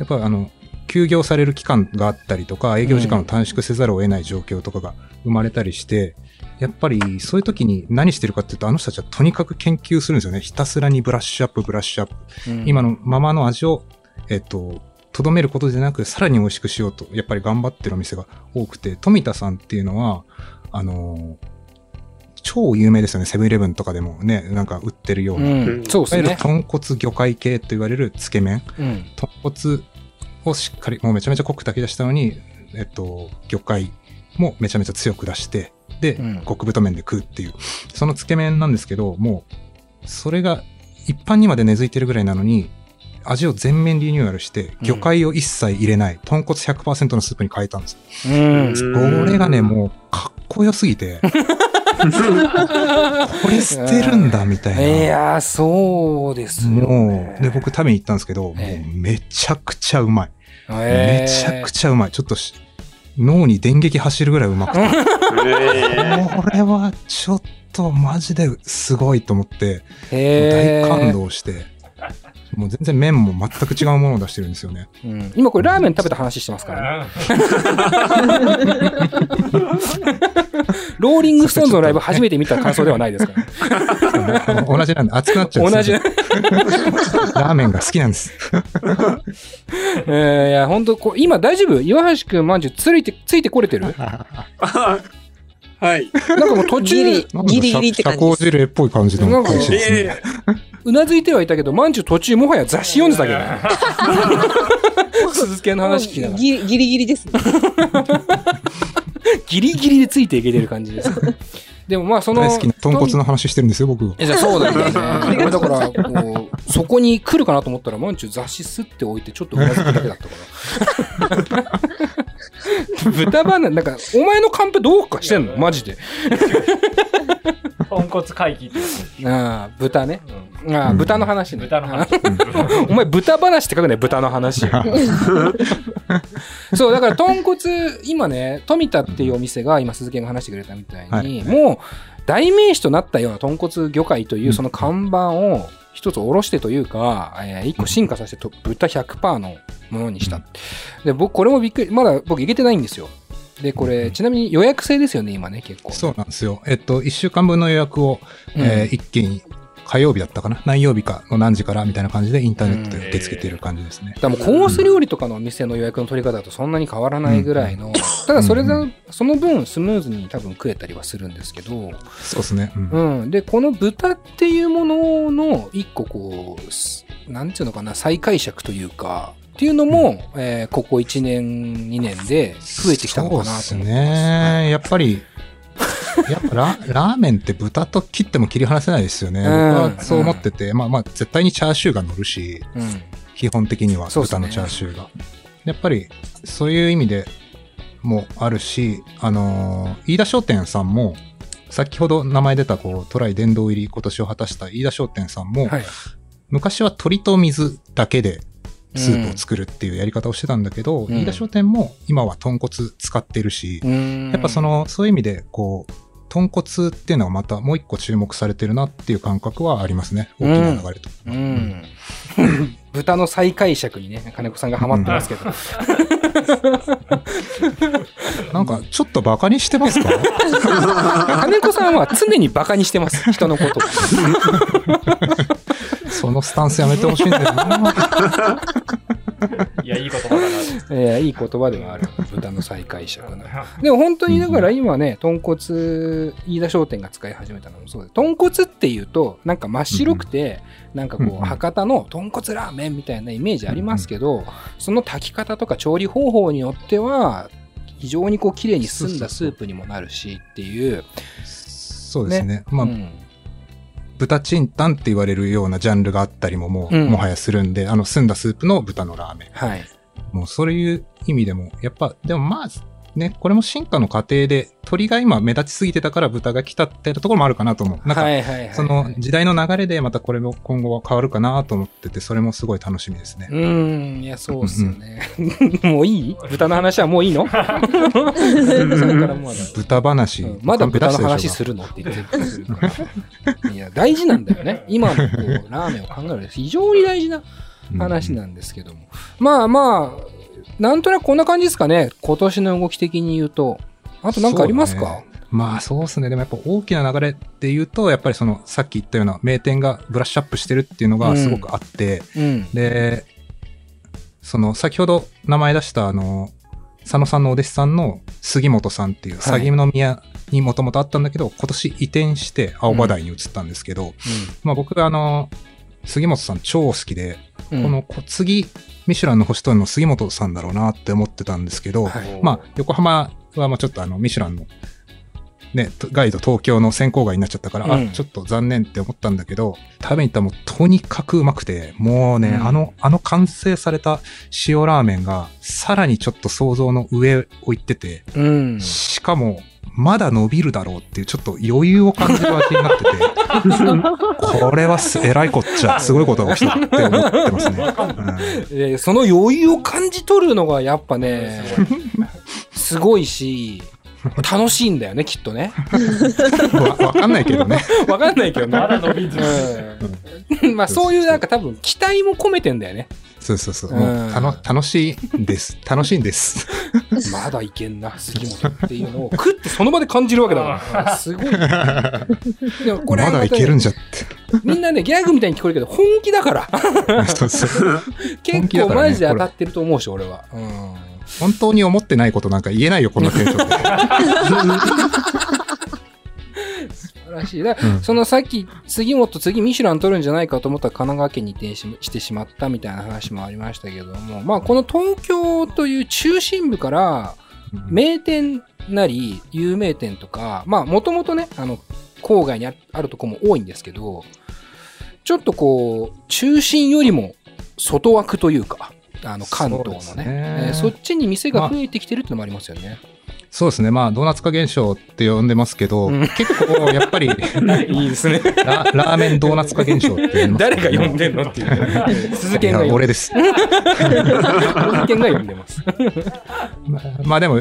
やっぱりあの、休業される期間があったりとか、営業時間を短縮せざるを得ない状況とかが生まれたりして、やっぱりそういう時に何してるかっていうと、あの人たちはとにかく研究するんですよね。ひたすらにブラッシュアップ、ブラッシュアップ。今のままの味を、えっと、とどめることでなく、さらに美味しくしようと、やっぱり頑張ってるお店が多くて、富田さんっていうのは、あの、超有名ですよね。セブンイレブンとかでもね、なんか売ってるような。いうん、そうですね。わゆる豚骨魚介系と言われるつけ麺。うん。豚骨をしっかり、もうめちゃめちゃ濃く炊き出したのに、えっと、魚介もめちゃめちゃ強く出して、で、うん極太麺で食うっていう、そのつけ麺なんですけど、もう、それが一般にまで根付いてるぐらいなのに、味を全面リニューアルして、魚介を一切入れない、豚骨100%のスープに変えたんですよ。うん。これがね、もう、かっこよすぎて、これ捨てるんだ、みたいな。いやー、そうですよ、ね。もう、で、僕食べに行ったんですけど、もうええめちゃくちゃうまい。えめちゃくちゃうまい。ちょっと脳に電撃走るぐらいうまくて。えこれはちょっとマジですごいと思って、大感動して、もう全然麺も全く違うものを出してるんですよね。うん今これラーメン食べた話してますからね。ローリングストーンズのライブ初めて見た感想ではないですから、ね。同じなんで熱くなっちゃうんです同じ。よ。ラーメンが好きなんです。えーいや、本当こう今大丈夫？岩橋くんまんじゅうついて、ついてこれてる？あ はい。なんかもう途中ギリ、ギリギリって感社じです。交辞令っぽい感じのですね。えうなずいてはいたけど、まんじゅう途中もはや雑誌読んでたけどね。鈴木の話聞きながら。ギリギリギリですね。ギリギリでついていけてる感じです。でもまあその。大好きな豚骨の話してるんですよ、僕。えじゃあそうだよね。俺だから、こう、そこに来るかなと思ったら、まんちゅう雑誌すって置いて、ちょっとうなずくだけだったから。豚バナなんか、お前のカンペどうかしてんの？マジで。豚骨回帰ってやああ、豚ね。ああ、うん豚の話ね。つ豚の話。お前、豚話って書くね、豚の話。そう、だから、豚骨、今ね、富田っていうお店が、今、鈴木が話してくれたみたいに、はいもう、代名詞となったような豚骨魚介というその看板を一つ下ろしてというか、えー一個進化させてと豚100%のものにした。で、僕、これもびっくり、まだ僕、いけてないんですよ。で、これ、ちなみに予約制ですよね、今ね、結構。そうなんですよ。えっと、1週間分の予約を、うんえー一気に火曜日だったかな？何曜日かの何時からみたいな感じでインターネットで受け付けている感じですね。だからもうコース料理とかのお店の予約の取り方だとそんなに変わらないぐらいの、ただそれが、その分スムーズに多分食えたりはするんですけど、そうですね。うんうん。で、この豚っていうものの一個こうす、なんていうのかな、再解釈というか、っていうのも、えーここ1年、2年で増えてきたのかなと思ってます。そうですね。やっぱり、やっぱララーメンって豚と切っても切り離せないですよね。ん僕はそう思ってて、まあまあ絶対にチャーシューが乗るし、うん。基本的には豚のチャーシューが。やっぱりそういう意味でもあるし、あのー飯田商店さんも、先ほど名前出たこうトライ殿堂入り今年を果たした飯田商店さんも、はい。昔は鶏と水だけでスープを作るっていうやり方をしてたんだけど、うん飯田商店も今は豚骨使ってるし、うんやっぱそ、の、そういう意味で、こう、豚骨っていうのはまたもう一個注目されてるなっていう感覚はありますね。大きな流れと。うん。豚の再解釈にね、金子さんがハマってますけど。なんか、ちょっとバカにしてますか？金子さんは常にバカにしてます、人のことを。そのスタンスやめてほしいんだよな。いや、いい言葉だな。えーいい言葉ではある。豚の再解釈ね。でも本当にだから今ね、豚骨、飯田商店が使い始めたのもそうで、豚骨っていうと、なんか真っ白くて、なんかこう、博多の豚骨ラーメンみたいなイメージありますけど、その炊き方とか調理方法によっては、非常にこう綺麗に澄んだスープにもなるしっていう。そうですね。まあ、うん豚チンタンって言われるようなジャンルがあったりももう、うんもはやするんで、あの、澄んだスープの豚のラーメン。はい。もうそういう意味でも、やっぱ、でもまあ、ね、これも進化の過程で、鳥が今目立ちすぎてたから豚が来たってところもあるかなと思う。なんか、その時代の流れでまたこれも今後は変わるかなと思ってて、それもすごい楽しみですね。うーん、いや、そうっすよね。もういい？豚の話はもういいの？豚話、うんまだ豚の話する。るの？って言ってくるから。いや、大事なんだよね。今のこうラーメンを考えると非常に大事な話なんですけども。まあまあ、なんとなくこんな感じですかね。今年の動き的に言うと。あとなんかありますか、まあそうですね。でもやっぱ大きな流れっていうと、やっぱりそのさっき言ったような名店がブラッシュアップしてるっていうのがすごくあって、うん。で、その先ほど名前出したあの、佐野さんのお弟子さんの杉本さんっていう、はい鷺宮にもともとあったんだけど、今年移転して青葉台に移ったんですけど、まあ僕あの、杉本さん超好きで、うん。このこ次、ミシュランの星取るの杉本さんだろうなって思ってたんですけど、はい。まあ横浜はもうちょっとあのミシュランのね、とガイド東京の先行外になっちゃったから、うん。あ、ちょっと残念って思ったんだけど、食べに行ったらもうとにかくうまくて、もうね、うん。あの、あの完成された塩ラーメンがさらにちょっと想像の上を行ってて、うん。しかも、まだ伸びるだろうっていうちょっと余裕を感じる味になってて、これはすえらいこっちゃ、すごいことが起きたって思ってますね。えーその余裕を感じ取るのがやっぱね、すごいし、楽しいんだよね、きっとね。う んわわかんないけどね。わかんないけどね。まだ伸びずうんまあそういうなんか多分期待も込めてんだよね。そうそうそう。うんもうたの楽しいんです。楽しいんです。まだいけんな、杉本っていうのを食ってその場で感じるわけだから。すごい。でもこれはまだいけるんじゃって。みんなね、ギャグみたいに聞こえるけど、本気だから。そうそう結構気だからねマジで当たってると思うし、俺は。うん。本当に思ってないことなんか言えないよ、このテンションで。素晴らしい。だからうんそのさっき、杉本次ミシュラン取るんじゃないかと思ったら神奈川県に移転ししてしまったみたいな話もありましたけども、まあこの東京という中心部から、名店なり有名店とか、まあもともとね、あの、郊外にああるとこも多いんですけど、ちょっとこう、中心よりも外枠というか、あの関東のそうですねねえーそっちに店が増えてきてるってのもありますよね。そうですね。まあ、ドーナツ化現象って呼んでますけど、うん結構やっぱりラ、いいですね。ラーメンドーナツ化現象って言います誰が呼んでんのっていう。鈴研が呼俺です。鈴研が呼んでます。まあまあでも、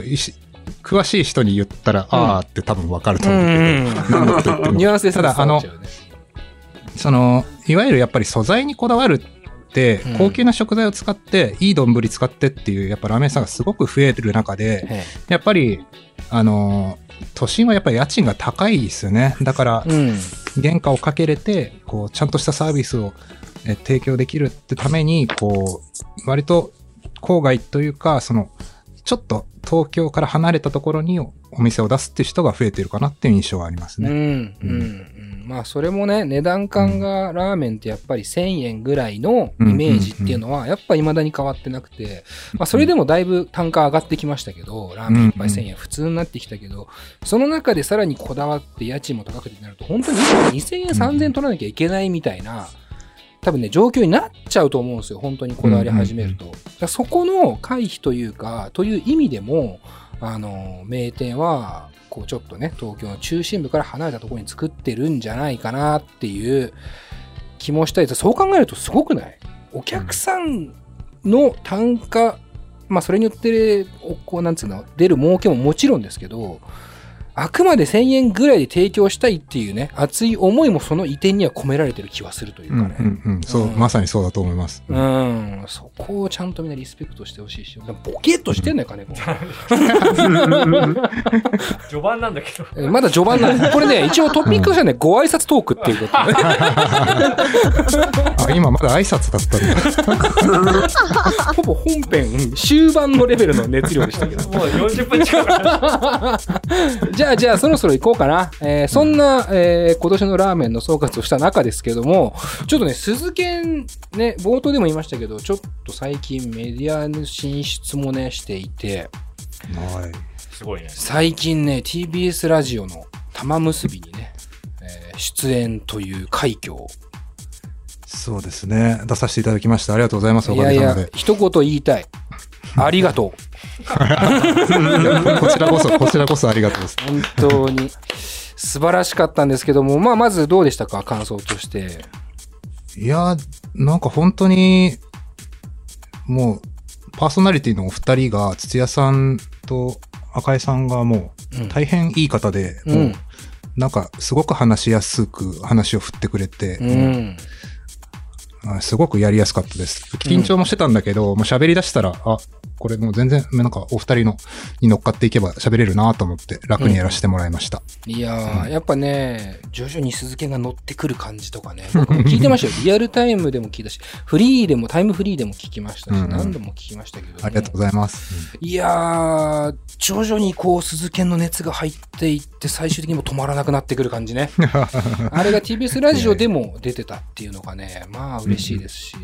詳しい人に言ったら、あーって多分わかるとう思うけど、ん何のこと言ってもニュアンスでただ、あのその、いわゆるやっぱり素材にこだわるってうん、高級な食材を使って、いい丼使ってっていう、やっぱラーメン屋さんがすごく増えてる中で、えやっぱり、あのー、都心はやっぱり家賃が高いですよね。だからえ、うん。原価をかけれて、こう、ちゃんとしたサービスをえ提供できるってために、こう、割と郊外というか、その、ちょっと東京から離れたところにお店を出すっていう人が増えてるかなっていう印象はありますうん。ね。うん。うん。まあ、それもね、値段感がラーメンってやっぱり1000円ぐらいのイメージっていうのは、やっぱ未だに変わってなくて、まあ、それでもだいぶ単価上がってきましたけど、ラーメン一杯1000円普通になってきたけど、その中でさらにこだわって家賃も高くてなると、本当に2000円、3000円取らなきゃいけないみたいな、多分ね、状況になっちゃうと思うんですよ。本当にこだわり始めると。だそこの回避というか、という意味でも、あの、名店は、こうちょっとね、東京の中心部から離れたところに作ってるんじゃないかなっていう気もしたり、そう考えるとすごくない？お客さんの単価、まあそれによって、こうなんつうの、出る儲けももちろんですけど、あくまで1000円ぐらいで提供したいっていうね、熱い思いもその移転には込められてる気はするといううんかね。うんうん。そう、うんまさにそうだと思います。うん、そこをちゃんとみんなリスペクトしてほしいし、ボケっとしてんのよ、金子。序盤なんだけど。え まだ序盤なんです。これね、一応トピックとしてはね、ご挨拶トークっていうことね。あ、今まだ挨拶だったんだ。ほぼ本編、うん終盤のレベルの熱量でしたけど。もう40分近くなるじゃあ、じゃあ、そろそろ行こうかな。えーそんな、えー今年のラーメンの総括をした中ですけども、ちょっとね、鈴研、ね、冒頭でも言いましたけど、ちょっと最近メディアの進出もね、していて、はい。すごいね。最近ね、TBS ラジオの玉結びにね、えー出演という快挙を。そうですね。出させていただきました。ありがとうございます。おいやいやかげさまで。、一言言いたい。ありがとう。こちらこそ、こちらこそありがとうです。本当に。素晴らしかったんですけども、まあ、まずどうでしたか？感想として。いや、なんか本当に、もう、パーソナリティのお二人が、土屋さんと赤井さんがもう大変いい方で、うんもう、なんか、すごく話しやすく話を振ってくれて、うん。あすごくやりやすかったです。緊張もしてたんだけど、もう喋り出したら、あ、これもう全然、なんかお二人のに乗っかっていけば喋れるなと思って楽にやらせてもらいました。いやー、やっぱね、徐々に鈴木が乗ってくる感じとかね、僕も聞いてましたよ。リアルタイムでも聞いたし、フリーでも、タイムフリーでも聞きましたし、うんうん何度も聞きましたけど、ありがとうございます。いやー、徐々にこう、鈴研の熱が入っていって、最終的にもう止まらなくなってくる感じね。あれが TBS ラジオでも出てたっていうのがね、まあ嬉しいですし、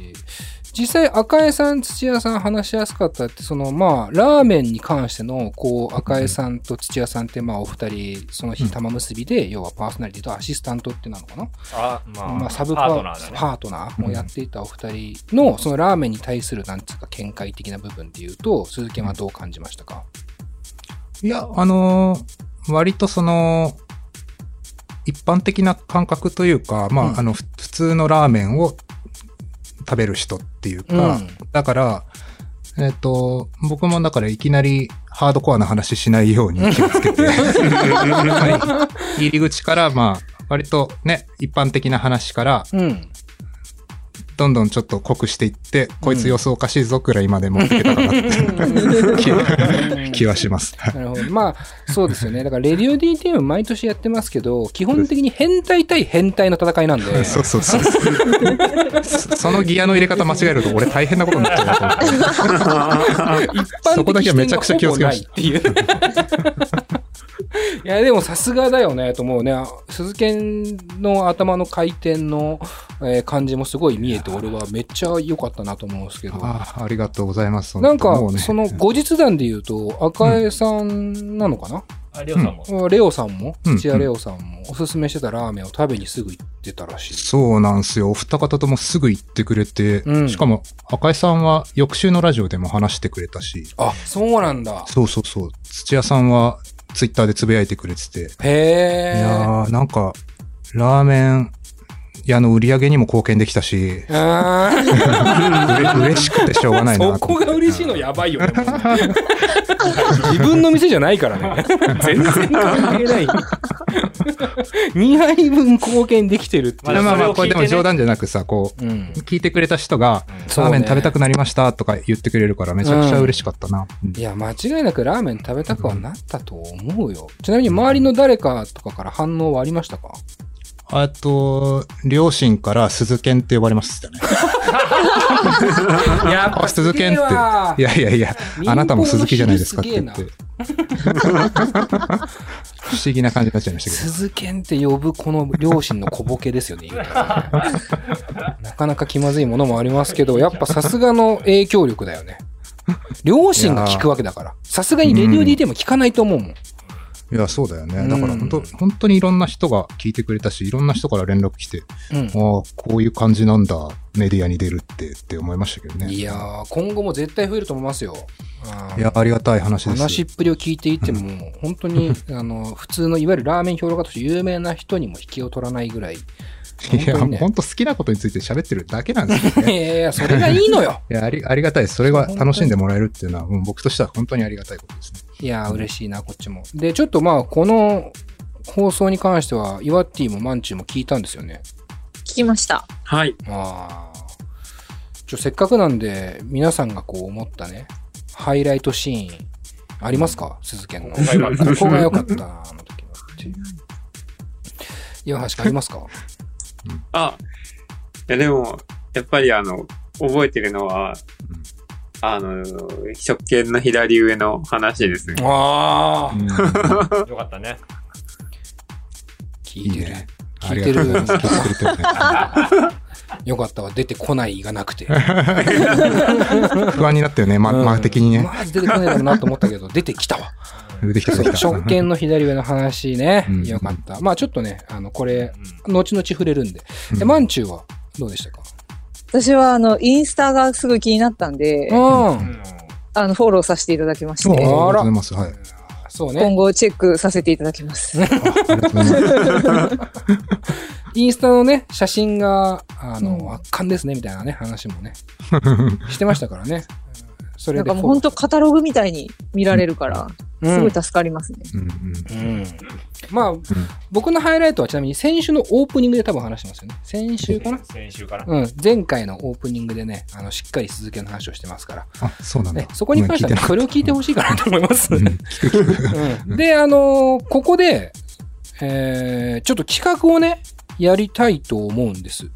実際赤江さん、土屋さん話しやすかったって、そのまあ、ラーメンに関しての、こう、赤江さんと土屋さんって、まあ、お二人、その日玉結びで、要はパーソナリティとアシスタントってなのかなあ、まあ、まあ、サブパパートナーだね。パートナーをやっていたお二人の、そのラーメンに対する、なんつうか、見解的な部分で言うと、鈴木はどう感じましたか？いや、あのー割とその、一般的な感覚というか、まあ、うん。あの、ふ普通のラーメンを食べる人っていうか、うんだから、えっ、と、僕もだからいきなりハードコアな話しないように気をつけて、ま あ入り口から、まあ、割とね、一般的な話から、うん。どんどんちょっと濃くしていって、こいつ様子おかしいぞくらいまで持っていけたかなって気気はします。なるほど。まあ、そうですよね。だから、レディオ DTM 毎年やってますけど、基本的に変態対変態の戦いなんで、そうそうそう。そそのギアの入れ方間違えると俺大変なことになっちゃうなと思って。そこだ的けはめちゃくちゃ気をつけましっていう。いや、でもさすがだよね、と思うね。鈴剣の頭の回転の、えー感じもすごい見えて、俺はめっちゃ良かったなと思うんですけど。ああありがとうございます。なんかその後日談で言うと、赤江さんなのかな、あ、りょうさんも。レオさんも、うん土屋レオさんも、おすすめしてたラーメンを食べにすぐ行ってたらしい。そうなんですよ。お二方ともすぐ言ってくれて、うんしかも赤井さんは翌週のラジオでも話してくれたし、あ、そうなんだ。そうそうそう。土屋さんはツイッターでつぶやいてくれてて、いへやー。ーなんか、ラーメン屋の売り上げにも貢献できたし、うれ嬉しくてしょうがないなそこが嬉しいのやばいよね。自分の店じゃないからね。全然関係ない。2杯分貢献できてるって。まあまあまあ、こそれでも冗談じゃなくさ、こう、うん。聞いてくれた人が、ラーメン食べたくなりましたとか言ってくれるからめちゃくちゃ嬉しかったな。うんいや、間違いなくラーメン食べたくはなったと思うよ。ちなみに周りの誰かとかから反応はありましたか？あと、両親から鈴剣って呼ばれましたね。やあ、鈴剣って。いやいやいや、あなたも鈴木じゃないですかって言って。不思議な感じになっちゃいましたけど。鈴剣って呼ぶこの両親の小ボケですよね、言うたらねなかなか気まずいものもありますけど、やっぱさすがの影響力だよね。両親が聞くわけだから。さすがにレディオ DT も聞かないと思うもん。いや、そうだよね。うんだから本当、本当にいろんな人が聞いてくれたし、いろんな人から連絡来て、うんああ、こういう感じなんだ、メディアに出るってって思いましたけどね。いやー、今後も絶対増えると思いますよ。いや、ありがたい話です。話っぷりを聞いていても、本当に、あの、普通のいわゆるラーメン評論家として有名な人にも引きを取らないぐらい。いや、本当好きなことについて喋ってるだけなんですよね。いやいや、それがいいのよ。いや、ありありがたいです。それが楽しんでもらえるっていうのは、うん僕としては本当にありがたいことですね。いやー、嬉しいな、こっちも。で、ちょっとまあ、この放送に関しては、イワッティもマンチュも聞いたんですよね。聞きました。はい。ああ。ちょ、せっかくなんで、皆さんがこう思ったね、ハイライトシーン、ありますか？鈴研の。ここが良かったここが良かった、あの時のっていう。岩橋君ありますか？あ、いやでも、やっぱりあの、覚えてるのは、あの、食券の左上の話ですね。ああ。よかったね。聞いてる。ね聞いてる。よかったわ。出てこないがなくて。不安になったよね、ま、うん間的にね。まず出てこないだろうなと思ったけど、出てきたわ。出てきた出てきた。食券の左上の話ねうん。よかった。まあちょっとね、あの、これ、うん後々触れるんで。うんえ、まんちゅうはどうでしたか？私は、あの、インスタがすごい気になったんで、うん。あの、フォローさせていただきまして、おありがとうあらございます。はい。そう今ね。後チェックさせていただきます。インスタのね、写真が、あの、うん圧巻ですね、みたいなね、話もね、してましたからね。それなんでフォローかもう本当カタログみたいに見られるから、すごい助かりますね。まあ、僕のハイライトはちなみに先週のオープニングで多分話してますよね。先週かな？先週かな。うん。前回のオープニングでね、あの、しっかり鈴木の話をしてますから。あ、そうなんだね。そこに関してはね、それを聞いてほしいかなと思います。で、あのーここで、えー、ちょっと企画をね、やりたいと思うんです。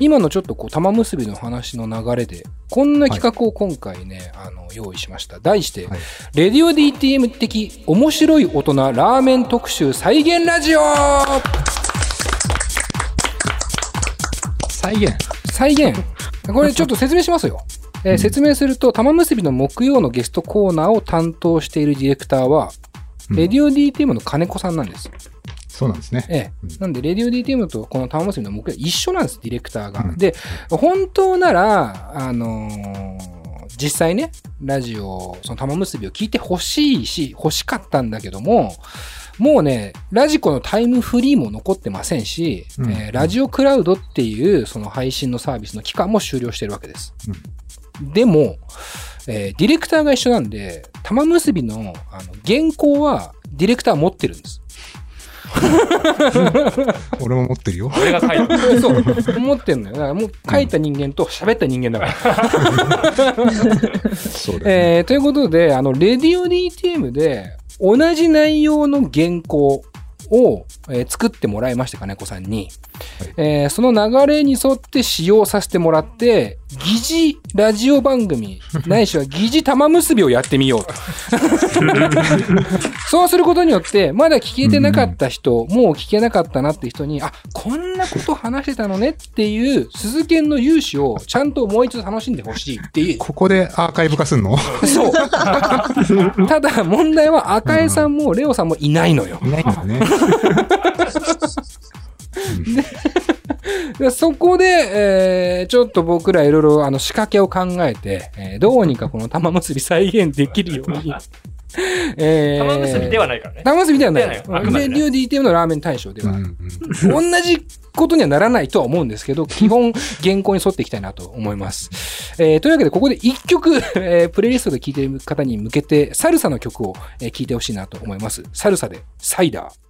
今のちょっとこう、玉結びの話の流れで、こんな企画を今回ね、あの、用意しました。題して、はいレディオ DTM 的面白い大人ラーメン特集再現ラジオ再現。再現。これちょっと説明しますよ。えー説明すると、玉結びの木曜のゲストコーナーを担当しているディレクターは、うんレディオ DTM の金子さんなんです。そうなんですね。ええうん。なんで、レディオ DTM とこの玉結びの木曜一緒なんです、ディレクターが。うんで、本当なら、あのー実際ね、ラジオ、その玉結びを聞いてほしいし、欲しかったんだけども、もうね、ラジコのタイムフリーも残ってませんし、うんえーラジオクラウドっていうその配信のサービスの期間も終了してるわけです。でも、えーディレクターが一緒なんで、玉結びのあの原稿はディレクター持ってるんです。俺も持ってるよ。俺が書いた。そう、持ってんのよ。だからもう書いた人間と喋った人間だから。そうだよね。えーということで、あの、レディオ DTM で同じ内容の原稿を、えー作ってもらいまして、金子さんに。えーその流れに沿って使用させてもらって、疑似ラジオ番組、ないしは疑似玉結びをやってみようと。そうすることによって、まだ聞けてなかった人、もう聞けなかったなって人に、あ、こんなこと話してたのねっていう、鈴研の勇姿をちゃんともう一度楽しんでほしいっていう、ここでアーカイブ化すんの？そう。ただ問題は赤江さんもレオさんもいないのよ。いないんだね。でそこで、えーちょっと僕らいろいろあの仕掛けを考えて、えーどうにかこの玉結び再現できるように。えー玉結びではないからね。玉結びではない。ではないあくまでねレディオ DTM のラーメン大賞では。うんうん同じことにはならないとは思うんですけど、基本原稿に沿っていきたいなと思います。えーというわけで、ここで一曲、えープレイリストで聴いている方に向けて、サルサの曲を、えー聴いてほしいなと思います。サルサでサイダー。